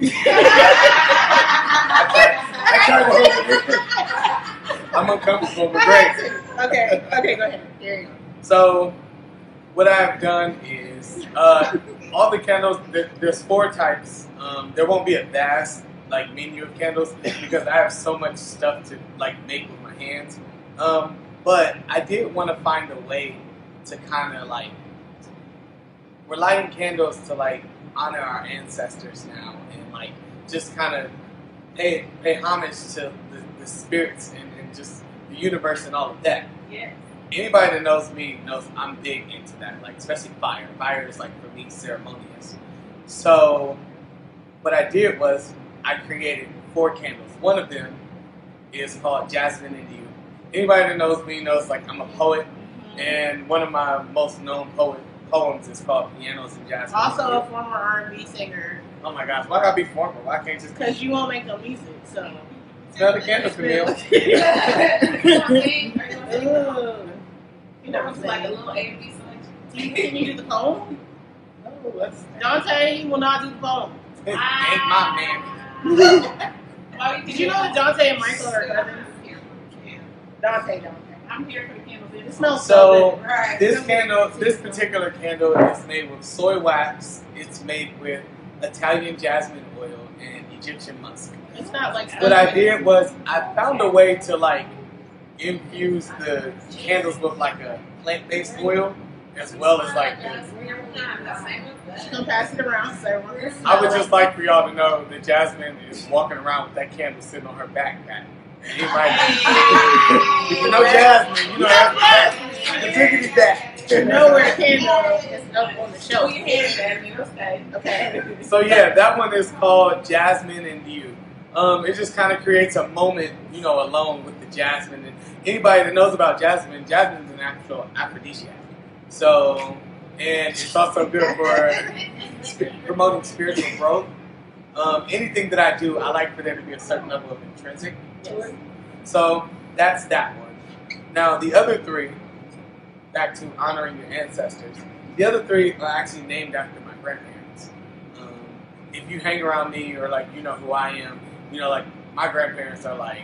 I tried to hold it. I'm uncomfortable, but great. Okay, okay, go ahead. There you go. So, what I've done is uh, all the candles. There, there's four types. Um, there won't be a vast like menu of candles because I have so much stuff to like make with my hands. Um, but I did want to find a way to kind of like we're lighting candles to like honor our ancestors now and like just kind of pay pay homage to the, the spirits and, and just the universe and all of that Yes. anybody that knows me knows I'm big into that, like especially fire. Fire is like for me ceremonious. So what I did was I created four candles. One of them is called Jasmine and You. Anybody that knows me knows like I'm a poet, mm-hmm. and one of my most known poet poems is called Pianos and Jasmine. Also and a former R&B singer, oh my gosh, why gotta be formal? Why can't just because you won't make no music, so. Smell the candles, Camille? Ooh. You know what I'm like a saying? little A&B selection. Can you, do the poem? No, that's Dante will not do the poem. ain't my man. Did you know that Dante and Myko are cousins? Dante, Dante. I'm here for the candles. It smells So so good. Right. this candle, this particular candle is made with soy wax. It's made with Italian jasmine oil and Egyptian musk. It's not like What I did was I found a way to like infuse the candles with like a plant-based oil as well as like this. She gonna pass it around, so everyone I would just like for y'all to know that Jasmine is walking around with that candle sitting on her backpack. And you might if you know Jasmine, you know that's the tickety back. it. know where the candle is up on the Show shelf. your hand, Jasmine. It'll. Okay. So yeah, that one is called Jasmine and You. Um, it just kind of creates a moment, you know, alone with the jasmine. And anybody that knows about jasmine, jasmine is an actual aphrodisiac. So, and it's also good for promoting spiritual growth. Um, anything that I do, I like for there to be a certain level of intrinsic to it. So that's that one. Now the other three, back to honoring your ancestors. The other three are actually named after my grandparents. Um, if you hang around me or like you know who I am, you know like my grandparents are like,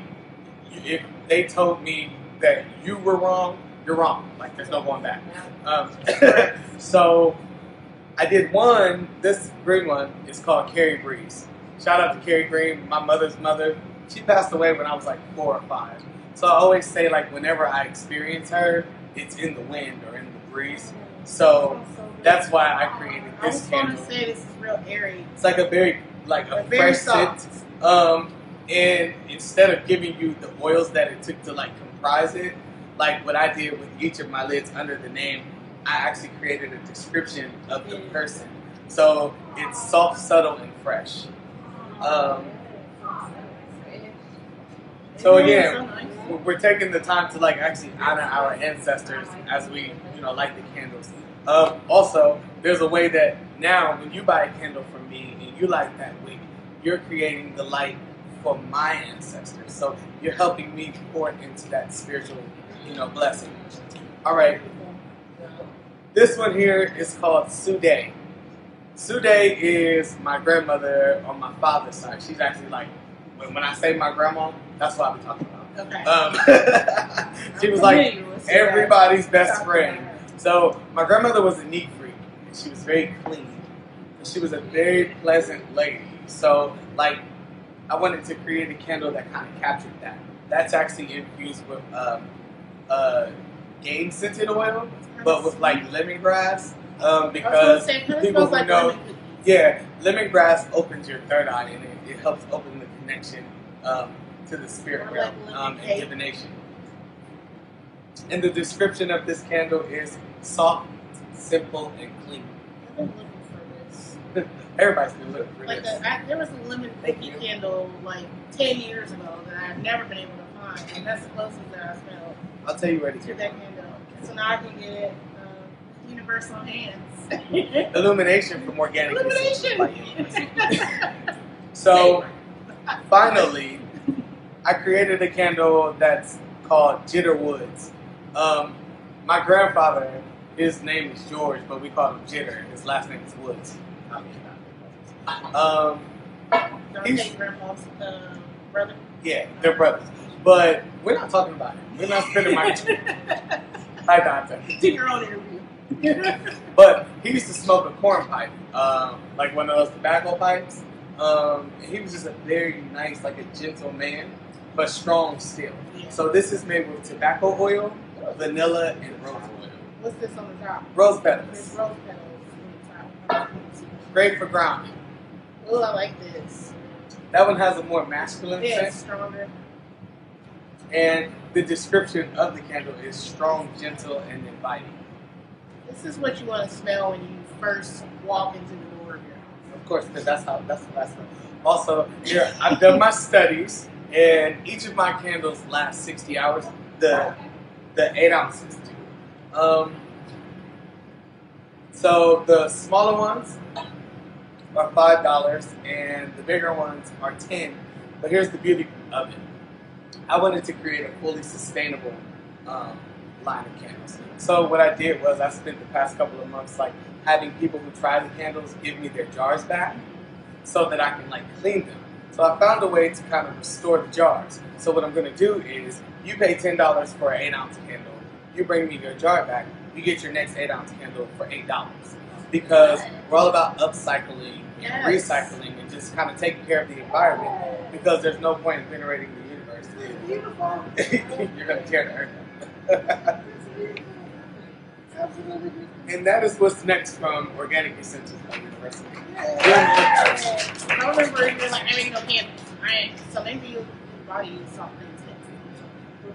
if they told me that you were wrong, you're wrong. Like there's no going back. Um, so I did one. This green one is called Carrie Breeze. Shout out to Carrie Green, my mother's mother. She passed away when I was like four or five. So I always say like whenever I experience her, it's in the wind or in the breeze. So that's why I created this I was going to say this is real airy. It's like a very like a But very fresh soft. scent. Um, and instead of giving you the oils that it took to like comprise it, like what I did with each of my lids under the name, I actually created a description of the person. So it's soft, subtle, and fresh. Um, so again, we're- we're taking the time to like actually honor our ancestors as we, you know, light the candles. Um, also, there's a way that now when you buy a candle from me and you light that wick, you're creating the light for my ancestors. So you're helping me pour into that spiritual, you know, blessing. All right. This one here is called Sude. Sude is my grandmother on my father's side. She's actually like, when, when I say my grandma, that's what I'm talking about. Okay. Um, she was like everybody's best friend. So my grandmother was a neat freak, and she was very clean. And she was a very pleasant lady. So like, I wanted to create a candle that kind of captured that. That's actually infused with um, uh, game scented oil, but with like lemongrass. Um, I was gonna because say, people who like know- lemon yeah, lemongrass opens your third eye and it, it helps open the connection um, to the spirit realm um, and divination. And the description of this candle is soft, simple, and clean. I've been looking for this. Everybody's been looking for Like this. a, I, there was a lemon cookie candle like ten years ago that I've never been able to find, and that's the closest that I smelled I'll tell you where to get that candle. So now I can get it um, universal hands. Illumination from Organic Illumination. So, finally, I created a candle that's called Jitter Woods. Um, my grandfather, his name is George, but we call him Jitter. His last name is Woods. Um, He's- grandma's uh, brother. yeah, they're brothers. But we're not talking about it. We're not spending my Hi, Dante. Do your own interview. But he used to smoke a corn pipe, um, like one of those tobacco pipes. Um, he was just a very nice, like a gentle man, but strong still. So this is made with tobacco oil, vanilla, and rose oil. What's this on the top? Rose There's petals. rose petals on the top. Great for grounding. Oh, I like this. That one has a more masculine Yeah, scent. stronger. And the description of the candle is strong, gentle, and inviting. This is what you want to smell when you first walk into the door of your house. Of course, because that's how that's what I smell. Also, here I've done my studies, and each of my candles last sixty hours. The the eight ounces do. Um, so the smaller ones are five dollars, and the bigger ones are ten. But here's the beauty of it: I wanted to create a fully sustainable um, line of candles. So what I did was I spent the past couple of months like having people who try the candles give me their jars back so that I can like clean them. So I found a way to kind of restore the jars. So what I'm going to do is you pay ten dollars for an eight ounce candle. You bring me your jar back. You get your next eight ounce candle for eight dollars because we're all about upcycling and Yes. recycling and just kind of taking care of the environment because there's no point in venerating the universe. Beautiful. You're going to tear the earth. Absolutely. and that is what's next from Organic Essentials by Universal. I remember you were like, I ain't no candles. I ain't. So maybe you body use something.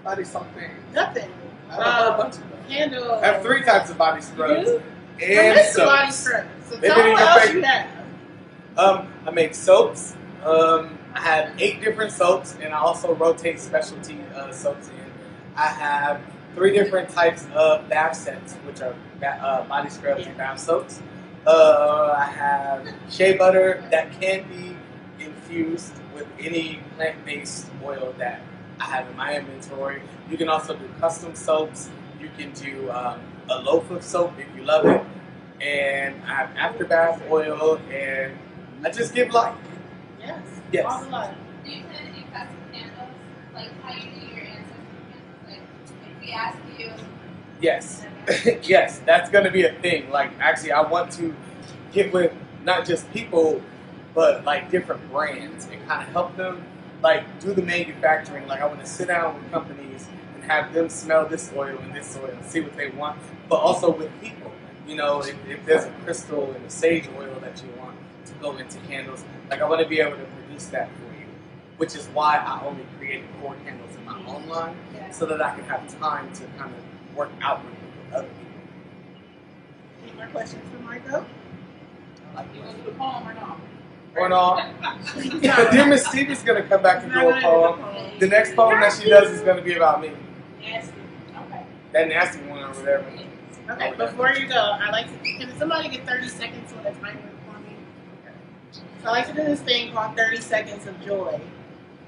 Body something. Nothing. I have a Um, bunch of them. Candle. I have three types of body scrubs I and body soaps. So They tell didn't me what else pay- you have. Um, I make soaps. Um, I have eight different soaps, and I also rotate specialty uh, soaps in. I have three different types of bath sets, which are uh, body scrubs and bath soaps. Uh, I have shea butter that can be infused with any plant-based oil that I have in my inventory. You can also do custom soaps. You can do um, a loaf of soap if you love it. And I have after bath oil, and I just give life. Yes. Yes. All the. Do you plan to do custom candles? Like how you do your candles? Like if we ask you, Yes. yes, that's going to be a thing. Like, actually, I want to get with not just people, but like different brands and kind of help them, like, do the manufacturing. Like, I want to sit down with companies have them smell this oil and this oil and see what they want, but also with people. You know, if, if there's a crystal and a sage oil that you want to go into candles, like, I want to be able to produce that for you, which is why I only created four candles in my mm-hmm. own line so that I can have time to kind of work outwardly with other people. Any more questions for Myko? Like, you want to do the poem or not? Or not. then Miss Stevie's gonna come back and do a Not gonna poem. do the poem. The next poem that she does is gonna be about me. Yes. Okay. That nasty one or whatever. Okay, before you go, I like to. Can somebody get 30 seconds on a timer for me? So I like to do this thing called 30 seconds of joy.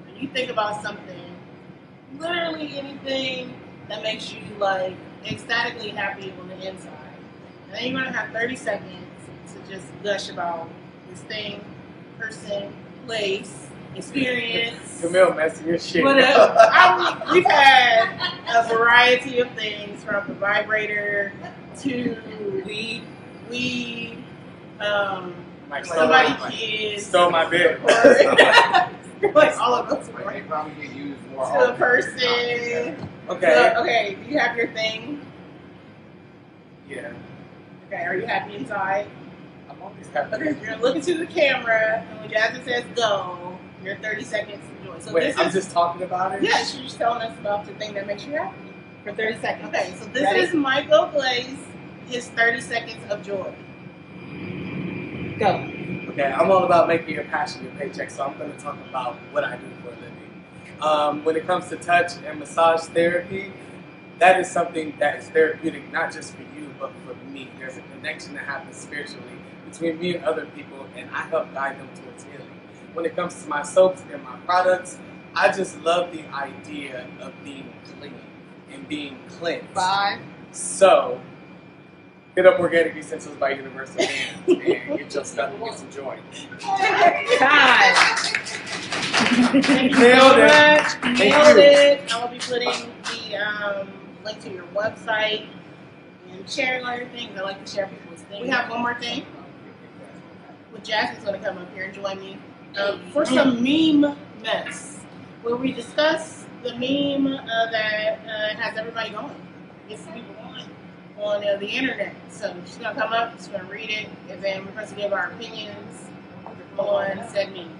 When you think about something, literally anything that makes you like ecstatically happy on the inside, and then you're gonna have 30 seconds to just gush about this thing, person, place, experience. Camille messing your shit. Whatever. I mean, we've had a variety of things from the vibrator to weed, weed, um, Like somebody stole, kids, stole my bed. or like all of us. Like, they probably get used more To often. a person. Okay. So, okay, do you have your thing? Yeah. Okay, are you happy inside? I'm always happy. Okay, you're gonna look into the camera, and when Jasmine says go, your 30 seconds of joy. So Wait, this I'm is just talking about it? Yeah, she's just telling us about the thing that makes you happy for 30 seconds. Okay, so this Ready? is Myko Glaze, his 30 seconds of joy. Go. Okay, I'm all about making your passion your paycheck, so I'm going to talk about what I do for a living. Um, when it comes to touch and massage therapy, that is something that is therapeutic, not just for you, but for me. There's a connection that happens spiritually between me and other people, and I help guide them towards healing. When it comes to my soaps and my products, I just love the idea of being clean and being cleansed. Five. So, hit up Organic Essentials by Universal Hands and get your stuff and get some joy. Time. Thank you Nailed so it. much. Thank Nailed you. it. I will be putting the um, link to your website and sharing all your things. I like to share people's things. We have one more thing. With Jasmine's going to come up here and join me um, for some meme mess, where we discuss the meme uh, that uh, has everybody going, gets people going on uh, the internet. So she's going to come up, she's going to read it, and then we're going to give our opinions on said meme.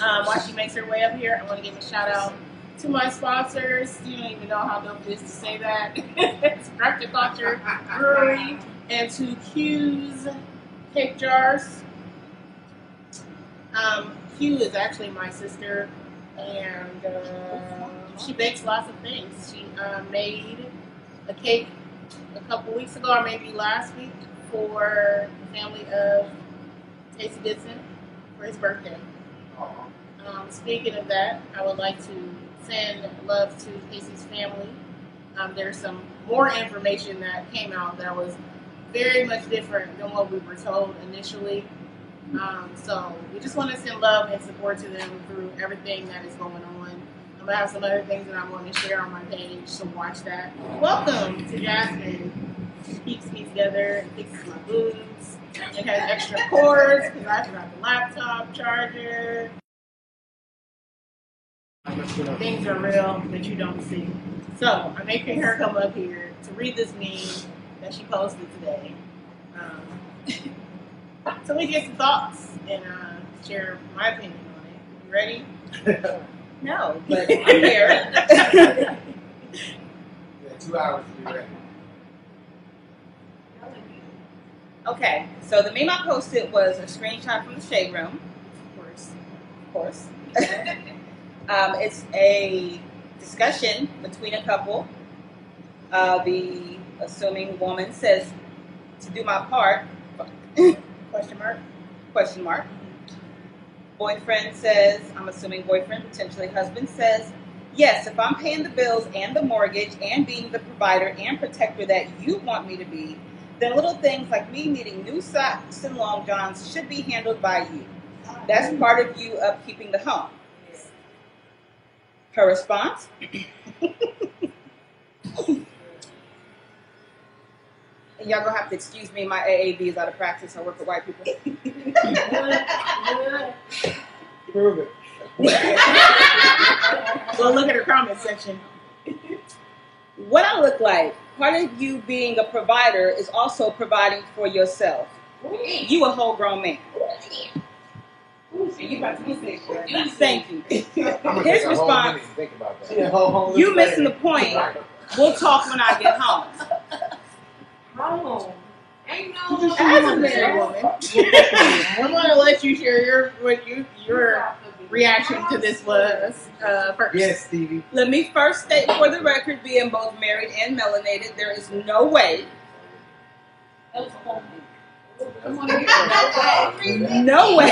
Um, while she makes her way up here, I want to give a shout out to my sponsors. You don't even know how dope it is to say that. it's Raptor Culture Brewery and to Q's Cake Jars. Um, Q is actually my sister, and uh, she bakes lots of things. She uh, made a cake a couple weeks ago, or maybe last week, for the family of Casey Goodson for his birthday. Um, speaking of that, I would like to send love to Casey's family. Um, there's some more information that came out that was very much different than what we were told initially. Um, so we just want to send love and support to them through everything that is going on. I'm gonna have some other things that I'm going to share on my page, so watch that. Welcome to Jasmine. She keeps me together fixes my boobs. It has extra cords because I forgot the laptop charger. Things are real that you don't see. So I'm making her come up here to read this meme that she posted today. Um, so we get some thoughts and uh, share my opinion on it. You ready? No, but I'm here. Yeah, two hours to be ready. Okay, so the meme I posted was a screenshot from the shade room, Of course. of course. um, it's a discussion between a couple. Uh, the assuming woman says, "To do my part." Question mark. Question mark. Boyfriend says, I'm assuming boyfriend, potentially husband says, yes, if I'm paying the bills and the mortgage and being the provider and protector that you want me to be, then little things like me needing new socks and long johns should be handled by you. That's part of you upkeeping the home. Her response? And y'all gonna have to excuse me, my AAVE is out of practice. I work with white people. Prove it. Well, look at her comment section. what I look like, part of you being a provider is also providing for yourself. You a whole grown man. You about to get this, right? Thank you. I'm His take a whole response, minute to think about that. Yeah, whole, whole you missing the point. We'll talk when I get home. Home. Ain't no. As a married woman, I'm gonna let you share your what you your reaction to this was uh, first. Yes, Stevie. Let me first state for the record, being both married and melanated, there is no way, That was a whole thing. Come get no way.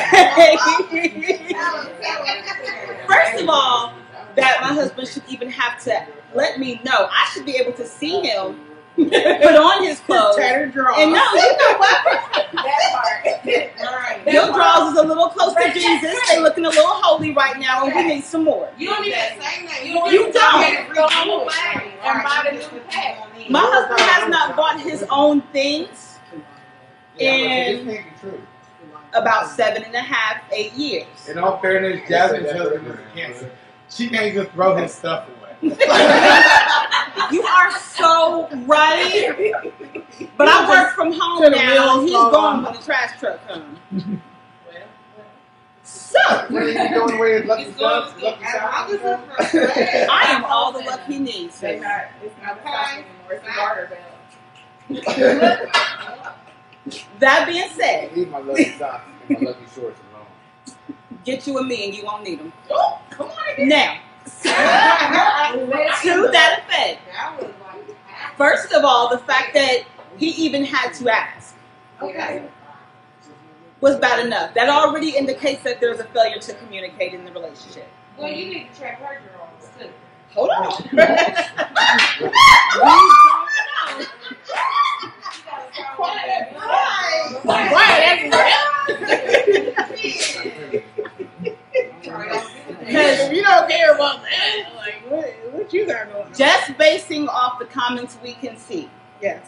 First of all, that my husband should even have to let me know. I should be able to see him put on his clothes. Tattered draw. And no, you know what? that part. Alright. Your drawers is a little close to Jesus. They're looking a little holy right now, and we need some more. You don't even say that. You don't You even don't. get it free whole bag and buy the new pack. My husband has not bought his own things Yeah, And- but this may be true. about seven and a half, eight years. In all fairness, Jasmine's husband is a cancer. She can't just throw his stuff away. You are so right. But I work from home now, He's gone when the trash truck comes. So, what are you doing away with lucky stuff? Lucky as stuff? it's for sale. I am all the luck he needs. They sis. not, it's not the stock anymore. It's the garter belt. That being said, Leave my lucky socks and my lucky shorts alone. get you a me and you won't need them. Oh, come on again. Now, to to that effect, That was like, first of all, the fact that he even had to ask okay. was bad enough. That already indicates that there's a failure to communicate in the relationship. Well, you need to check her drawers too. Hold on. Quiet. Because if you don't care about that, like what, what you got going on? Just basing off the comments we can see, yes.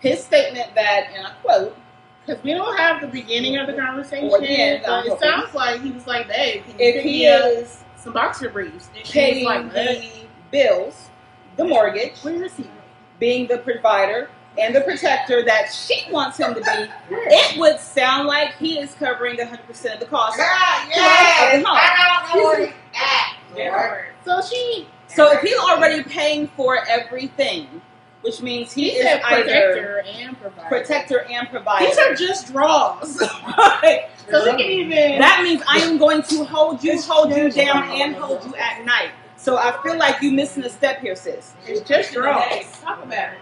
his statement that, and I quote, Because we don't have the beginning of the conversation. But it sounds like he was like, "Hey, can you if pick he is some boxer briefs?" And paying like, the bills, the mortgage, Where is he?" being the provider and the protector that she wants him to be, it would sound like he is covering 100% of the cost. yes. No. I don't know where he's at. So she, So if he's already paying for everything, which means he, he is said either protector and provider. protector and provider. These are just draws. so Right. he can even. That means I am going to hold you, hold you down, and hold you at night. So I feel like you're missing a step here, sis. it's just draws. Hey, talk about it.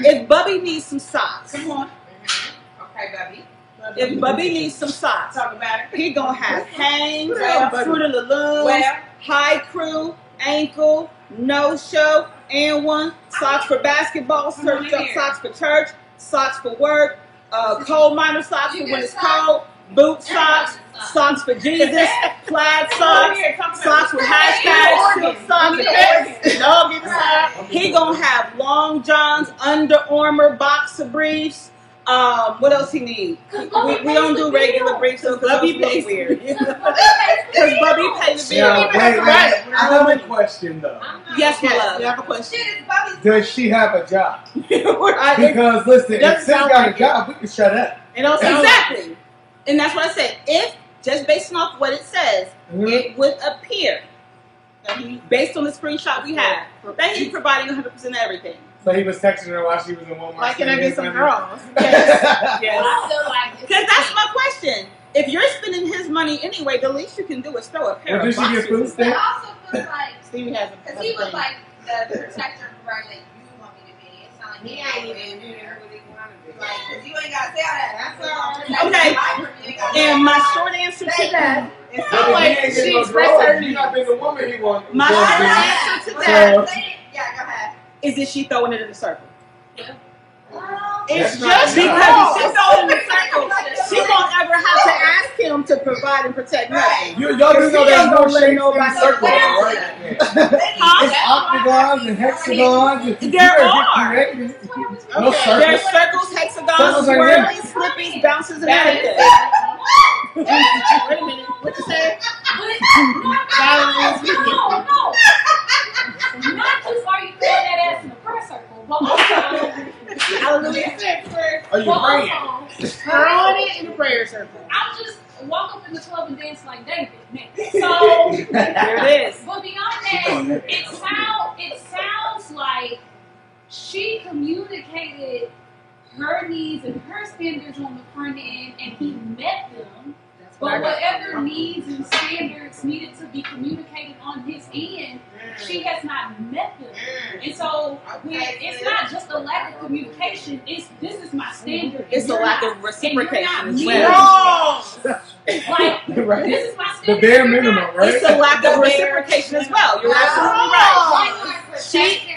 If Bubby needs some socks, Come on. Okay, Bubby. if Bubby needs some socks, Talk about it. he gonna have Hanes, Well, Fruit of the Loom, Well, high crew, ankle, no show, And1 socks for basketball, Come on church, in here. socks for church, socks for work, uh, coal miner socks You for when it's cold, boot socks, socks for Jesus, plaid come socks, here. Talk about socks with it. hashtags, Organ. silk socks, You and get pets. Dog get. He gonna have long johns, Under Armour boxer briefs. Um, what else he need? We, we don't do regular briefs, so because Bubby those pays- weird. Because Bubby pays the bill. Yeah, wait, have wait. I have a question though. Yes, my love. you have a question. Shit is Bubby's. Does she have a job? Because listen, if doesn't sis got a job, we can shut up. It don't sound like exactly. And that's what I said. If, just based off what it says, Mhm. it would appear, that he- based on the screenshot we have, that he's providing 100% of everything. So he was texting her while she was in Walmart. Like, can I get some spending girls? Yes. yes. Like Because that's my question. If you're spending his money anyway, the least you can do is throw a pair Well, of did she get food stamps? I also feel like, Stevie has a, because he was like the protector and provider that you want me to be. It's not like He he ain't ain't even even here here. what he wanted to be. Like, because you ain't got to say all that. That's all. Okay. And my short answer to that, It But sounds if like he ain't she getting no expressed her drugs, he not being the woman he wants. my short answer to So- that Yeah, go ahead. is that she throwing it in the circle. Well, It's That's just. Because if she because in the circle, she won't ever have to ask him to provide and protect nothing. You, y'all do know He there's ain't no shapes in nobody- the circle, though, right? Huh? It's octagons and hexagons. and- There you better are. No Okay. circles. There's circles, hexagons, Circles ain't swirlies, slippies, bounces, and everything. Wait a minute. What you say? no, no, no. Not just are you throwing that ass in the prayer circle, but also, Hallelujah. Are you but praying? Um, also, Throwing it in the prayer circle. I'll just walk up in the club and dance like David. next. So, There it is. but beyond that, it sound it sounds like she communicated her needs and her standards on the front end, and he met them. But whatever needs and standards needed to be communicated on his end, she has not met them. And so when, it's not just a lack of communication, it's this is my standard. It's a lack not- of reciprocation as well. Like Right. this is my The bare minimum, right? It's a lack of reciprocation as well. You're absolutely right. She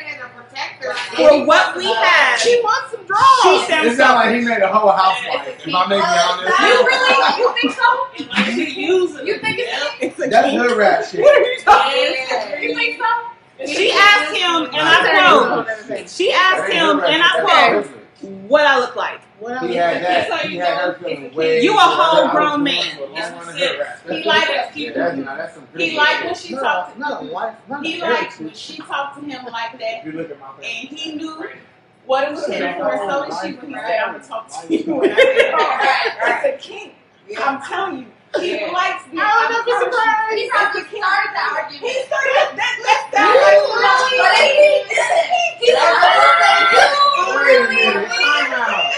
For what we have, She wants some she draws. sounds It sounds like he made a whole housewife. If I may be honest. You really? You think so? She using You think it's It's a That's kink. hood rat shit. What are you talking You think so? She asked him, and I quote, she asked him, and I quote, what I look like. What He else? had that. That's how He you had know her feeling a way. You a better. whole grown man. for a long It's run of six. hood rats. He liked that's- you. that's- now, that's some He liked when she talked. Not a wife. Not He liked when she talked to him like that, you look at my and he knew what it was in for. So did she when he said, "I'm gonna talk to you." And I said, "Oh, it's a kink." I'm telling you, he Yeah. likes the. I don't know if it's a surprise. He probably started the argument. He started that. That You sounds really like did it. He Wait a minute. Time out.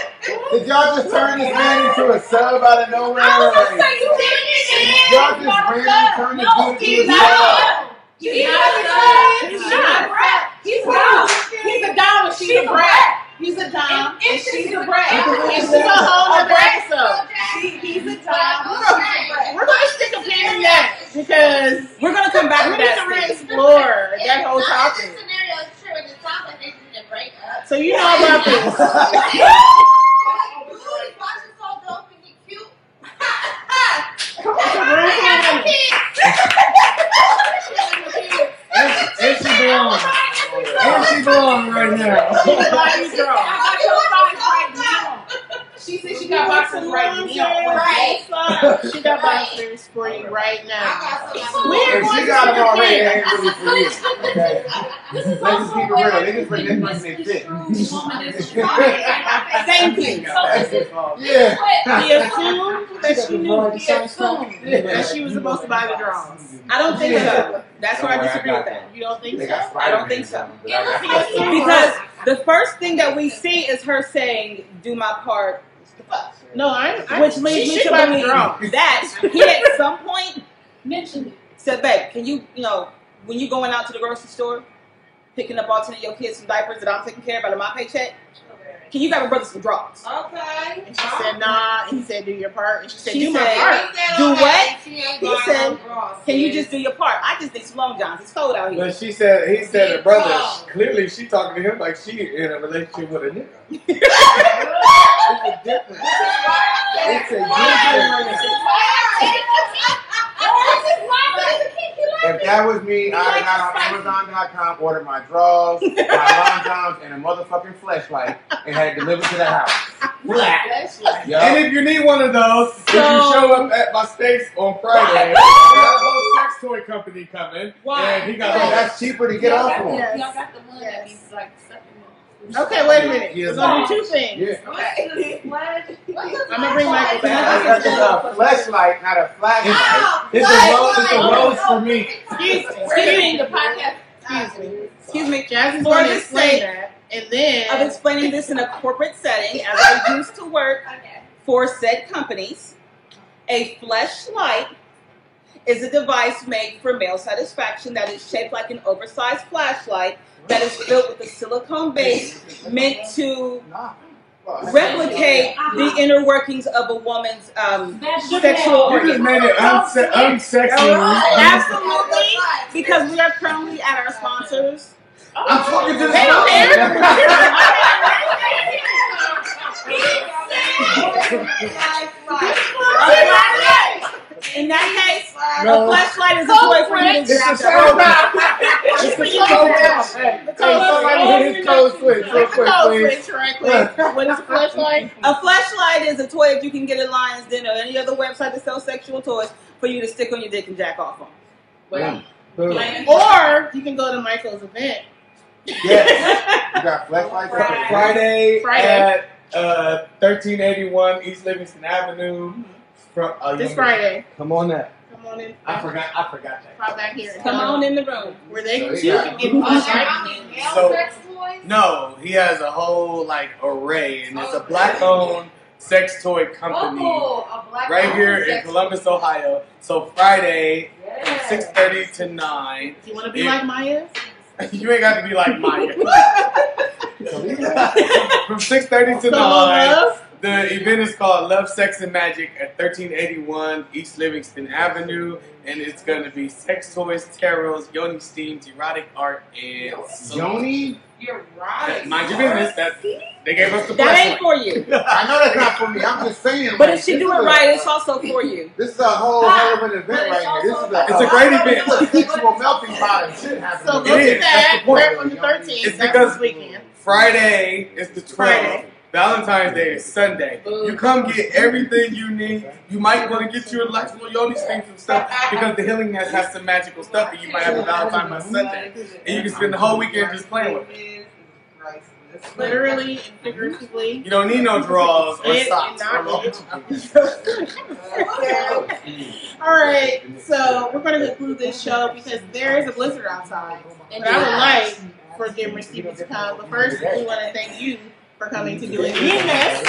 Did y'all just turn this man into a sub out of nowhere? I was Like, gonna say you did it. Y'all just randomly turned this No, dude into he's a not. sub. He's not not. a brat. He's He's not. not. He's He's not. He's a dom and she's She's a a brat. Brat. He's a dom and she's a a brat. And she's a whole other episode. She, he's a dom. We're gonna, we're gonna stick a pin in that because We're gonna come back we to need that. to Steve. re-explore that whole topic. scenario is true, and it sounds like they need to break up. So you know about this. Dude, he's watching so dope and he cute. Come on, Sabrina. And she- and she belong. And she belong right now. She said she got boxers right now. Right. She got boxers for you right now. We We're If going she to got them already, pin. ain't really for you. Okay. This is Let's just keep it real. They just put this the person in fit. misconstrued woman is strong. Thank you. So this is Yeah. what He assumed that she knew. He assumed that she was supposed to buy the draws. I don't think so. That's where I disagree with that. You don't think so? I don't think so. Spider-Man coming, but I got- Because the first thing that we see is her saying, "Do my part," No, I. I which leads me to believe that he at some point mentioned it. said, "Babe, can you, you know, when you going out to the grocery store, picking up alternate your kids some diapers that I'm taking care of out of my paycheck, can you grab a brother some drawers?" Okay. And she said, nah. And he said, do your part. And she said, She do my said- part. Do what? He said, no bras, Can you just do your part? I just need some long johns. It's cold out here. But she said, he said, her brother, clearly she talking to him like she in a relationship with a nigga. it's a difference. It's a difference. If that was me, I'd have got on Amazon.com, ordered my drawers, my long johns, and a motherfucking fleshlight, and had it delivered to the house. Flat. Yup. And if you need one of those, if you So- show up at my space on Friday, I got a whole sex toy company coming, Why? and he got. that's cheaper to get off on. Yes. Y'all got the one that Yes. be like sucking Okay, wait a minute. Yeah. We're going to do two things. Yeah. I'm going to bring Myko back. It's a fleshlight, not a flashlight. Oh, It's a rose. It's a rose for me. Excuse me. Excuse me, the podcast. Excuse me. Excuse me. Jasmine's For the sake- And then of explaining this in a corporate setting as I used to work for said companies. A fleshlight is a device made for male satisfaction that is shaped like an oversized flashlight that is filled with a silicone base meant to replicate the inner workings of a woman's um, sexual You just made it unse- unsexy. Absolutely, because we are currently at our sponsors. I'm talking to the They don't In that case, No. a fleshlight is a toy for you to It's a grab. code. It's a code. Hey, hey, somebody hit his code switch real quick, Code please. switch right quick. What is a fleshlight? A fleshlight is a toy that you can get at Lions Den or any other website that sells sexual toys for you to stick on your dick and jack off on. Boom. Or you can go to Myko's event. Yes. You got fleshlights. Fri- Friday, Friday. at uh, 1381 East Livingston Avenue. From, uh, This you- Friday. Come on now. Come on in. I forgot. I forgot that. Pop back here. Come on in the room. Where they So can they too got- can get fleshlight. So- sex toys? No, he has a whole like array, and it's a black-owned sex toy company Oh, a right here in sex Columbus, Ohio. So Friday, Yeah. six thirty to nine. You want to be Yeah. like Maya? you ain't got to be like Maya. From six thirty to So nine. Love. The event is called Love, Sex, and Magic at 1381 East Livingston Avenue, and it's going to be sex toys, tarots, yoni steams, erotic art, and Yoni? You're right. mind your business. That they gave us the That ain't fleshlight. for you. I know that's not for me. I'm just saying. But like, if she this do is it a- right, it's also for you. This is a whole ah, hell of an event right here. This is a, It's a great event. It's a sexual melting pot and shit happening. So It look at that. That's the. Right from the 13th. It's because- this weekend. Friday is the 12th. Valentine's Day is Sunday. You come get everything you need. You might want to get your little yoni things and stuff because the Healing Nest has some magical stuff, and you might have a Valentine by Sunday, and you can spend the whole weekend just playing with it. Literally and figuratively. You don't need no drawers or It- socks. or. All right, so we're going to conclude this show because there is a blizzard outside, and I would like for Jim Stevens to come. But first, we want to thank you for coming to do a meme mess.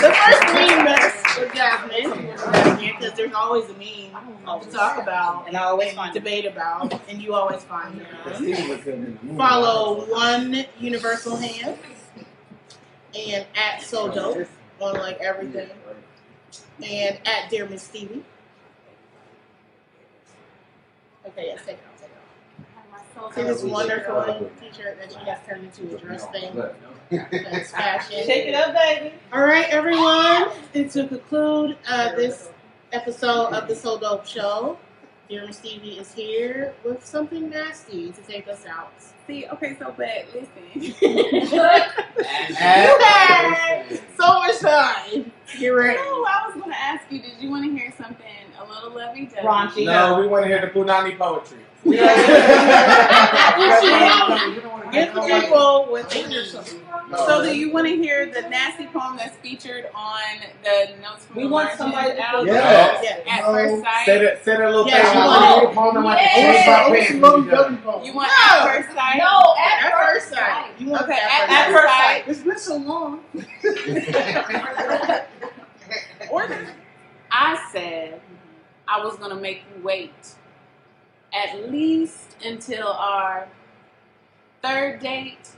The first meme mess with Jasmine, because there's always a meme to talk about And I always find it. debate about, and you always find them. Follow one universal hand and at so dope on like everything, and at dear Miss Stevie. Okay, yes, take it out, take it out. See this wonderful t-shirt that she has turned into a dress thing. That's fashion. Shake it up, baby. All right, everyone. And to conclude uh, this episode of the So Dope Show, dear Miss Stevie is here with something nasty to take us out. See, okay, so bad. Listen. you had so much time. Get ready. No, I was gonna ask you. Did you want to hear something a little lovey-dovey? Raunchy. No, we want to hear the Punani poetry. Get the people what they. So, do you want to hear the nasty poem that's featured on the Notes from We the want somebody to album? Yeah. Yeah. At first sight. Say that, say that little Yeah, thing. you about want the- Yeah. You want No. at first sight? No, at, At first sight. You want Okay, at, at first sight. It's been so long. I said I was gonna make you wait at least until our third date.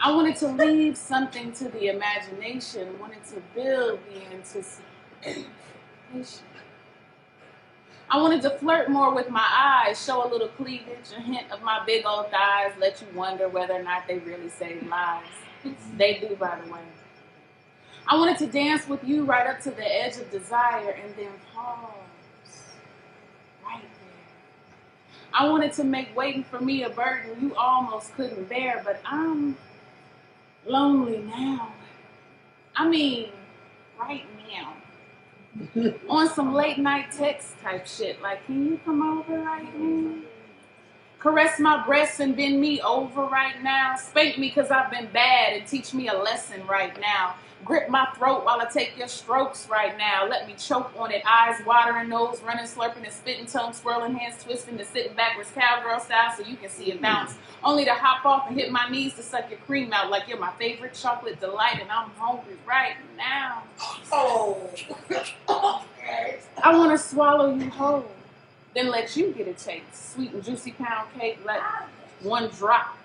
I wanted to leave something to the imagination, wanted to build the anticipation. I wanted to flirt more with my eyes, show a little cleavage, a hint of my big old thighs, let you wonder whether or not they really save lives. They do, by the way. I wanted to dance with you right up to the edge of desire and then pause right there. I wanted to make waiting for me a burden you almost couldn't bear, but I'm lonely now. I mean, right now. On some late night text type shit, like, can you come over right now? Caress my breasts and bend me over right now. Spank me cause I've been bad and teach me a lesson right now. Grip my throat while I take your strokes right now. Let me choke on it. Eyes watering, nose running, slurping and spitting, tongue swirling, hands twisting, to sitting backwards cowgirl style so you can see it bounce. Only to hop off and hit my knees to suck your cream out like you're my favorite chocolate delight and I'm hungry right now. Oh. I want to swallow you whole, then let you get a taste. Sweet and juicy pound cake, let one drop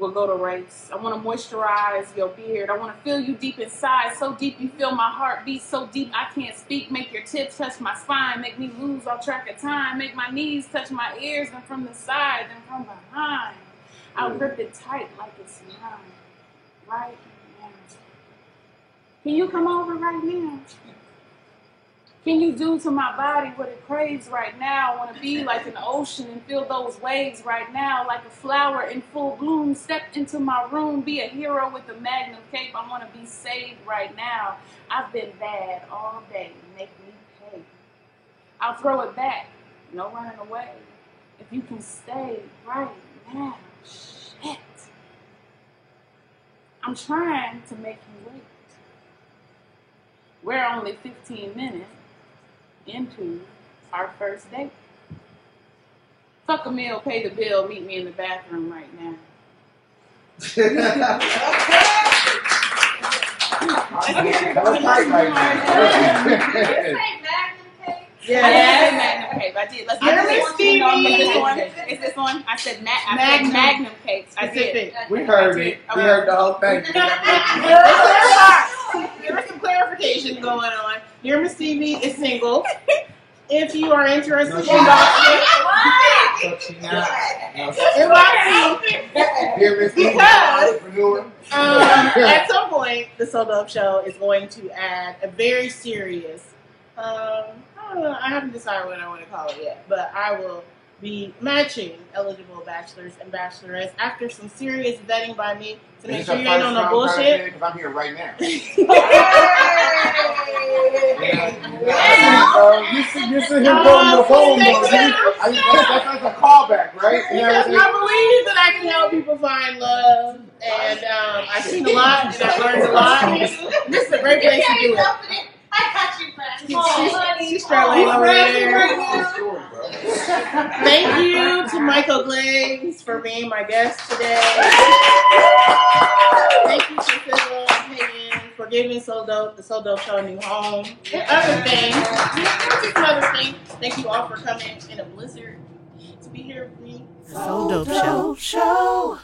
will go to race. I want to moisturize your beard. I want to feel you deep inside, so deep you feel my heart beat so deep I can't speak. Make your tips touch my spine, make me lose all track of time. Make my knees touch my ears, and from the side and from behind. I'll grip it tight like it's mine, right now. Can you come over right now? Can you do to my body what it craves right now? I want to be like an ocean and feel those waves right now, like a flower in full bloom. Step into my room, be a hero with a magnum cape. I want to be saved right now. I've been bad all day. Make me pay. I'll throw it back. No running away. If you can stay right now. Shit. I'm trying to make you wait. We're only 15 minutes into our first date. Fuck a meal, pay the bill, meet me in the bathroom right now. That was tight right. Yeah, I Magnum cake. I did. Let's You're I just want you to know Stevie. from this one. Is this one? I said ma- I Magnum. said Magnum cakes. I did. We heard it. We heard the whole thing. There was some clarification going on. Dear Miss Stevie is single. If you are interested in boxing, in boxing, Here, Miss Because- entrepreneur. um, at some point, the So Dope Show is going to add a very serious. Um, I, don't know, I haven't decided what I want to call it yet, but I will be matching eligible bachelors and bachelorettes after some serious vetting by me to make sure you ain't on no bullshit. Because I'm here right now. Uh, you see, you see him holding the phone, though. you. I, that's, that's a callback, right? You know Because I'm saying? I believe that I can help people find love, and um, I've seen a lot, and I've learned a lot. This is a great place to do it. I got you, friend. She's, Oh, she's, struggling over oh, there. Good story, bro. Thank you to Myko Glaze for being my guest today. Thank you to Sizzle and Peyton for giving So Dope, the So Dope Show a new home. And other things. Just another thing. Thank you all for coming in a blizzard to be here with me. So Dope Show. Show.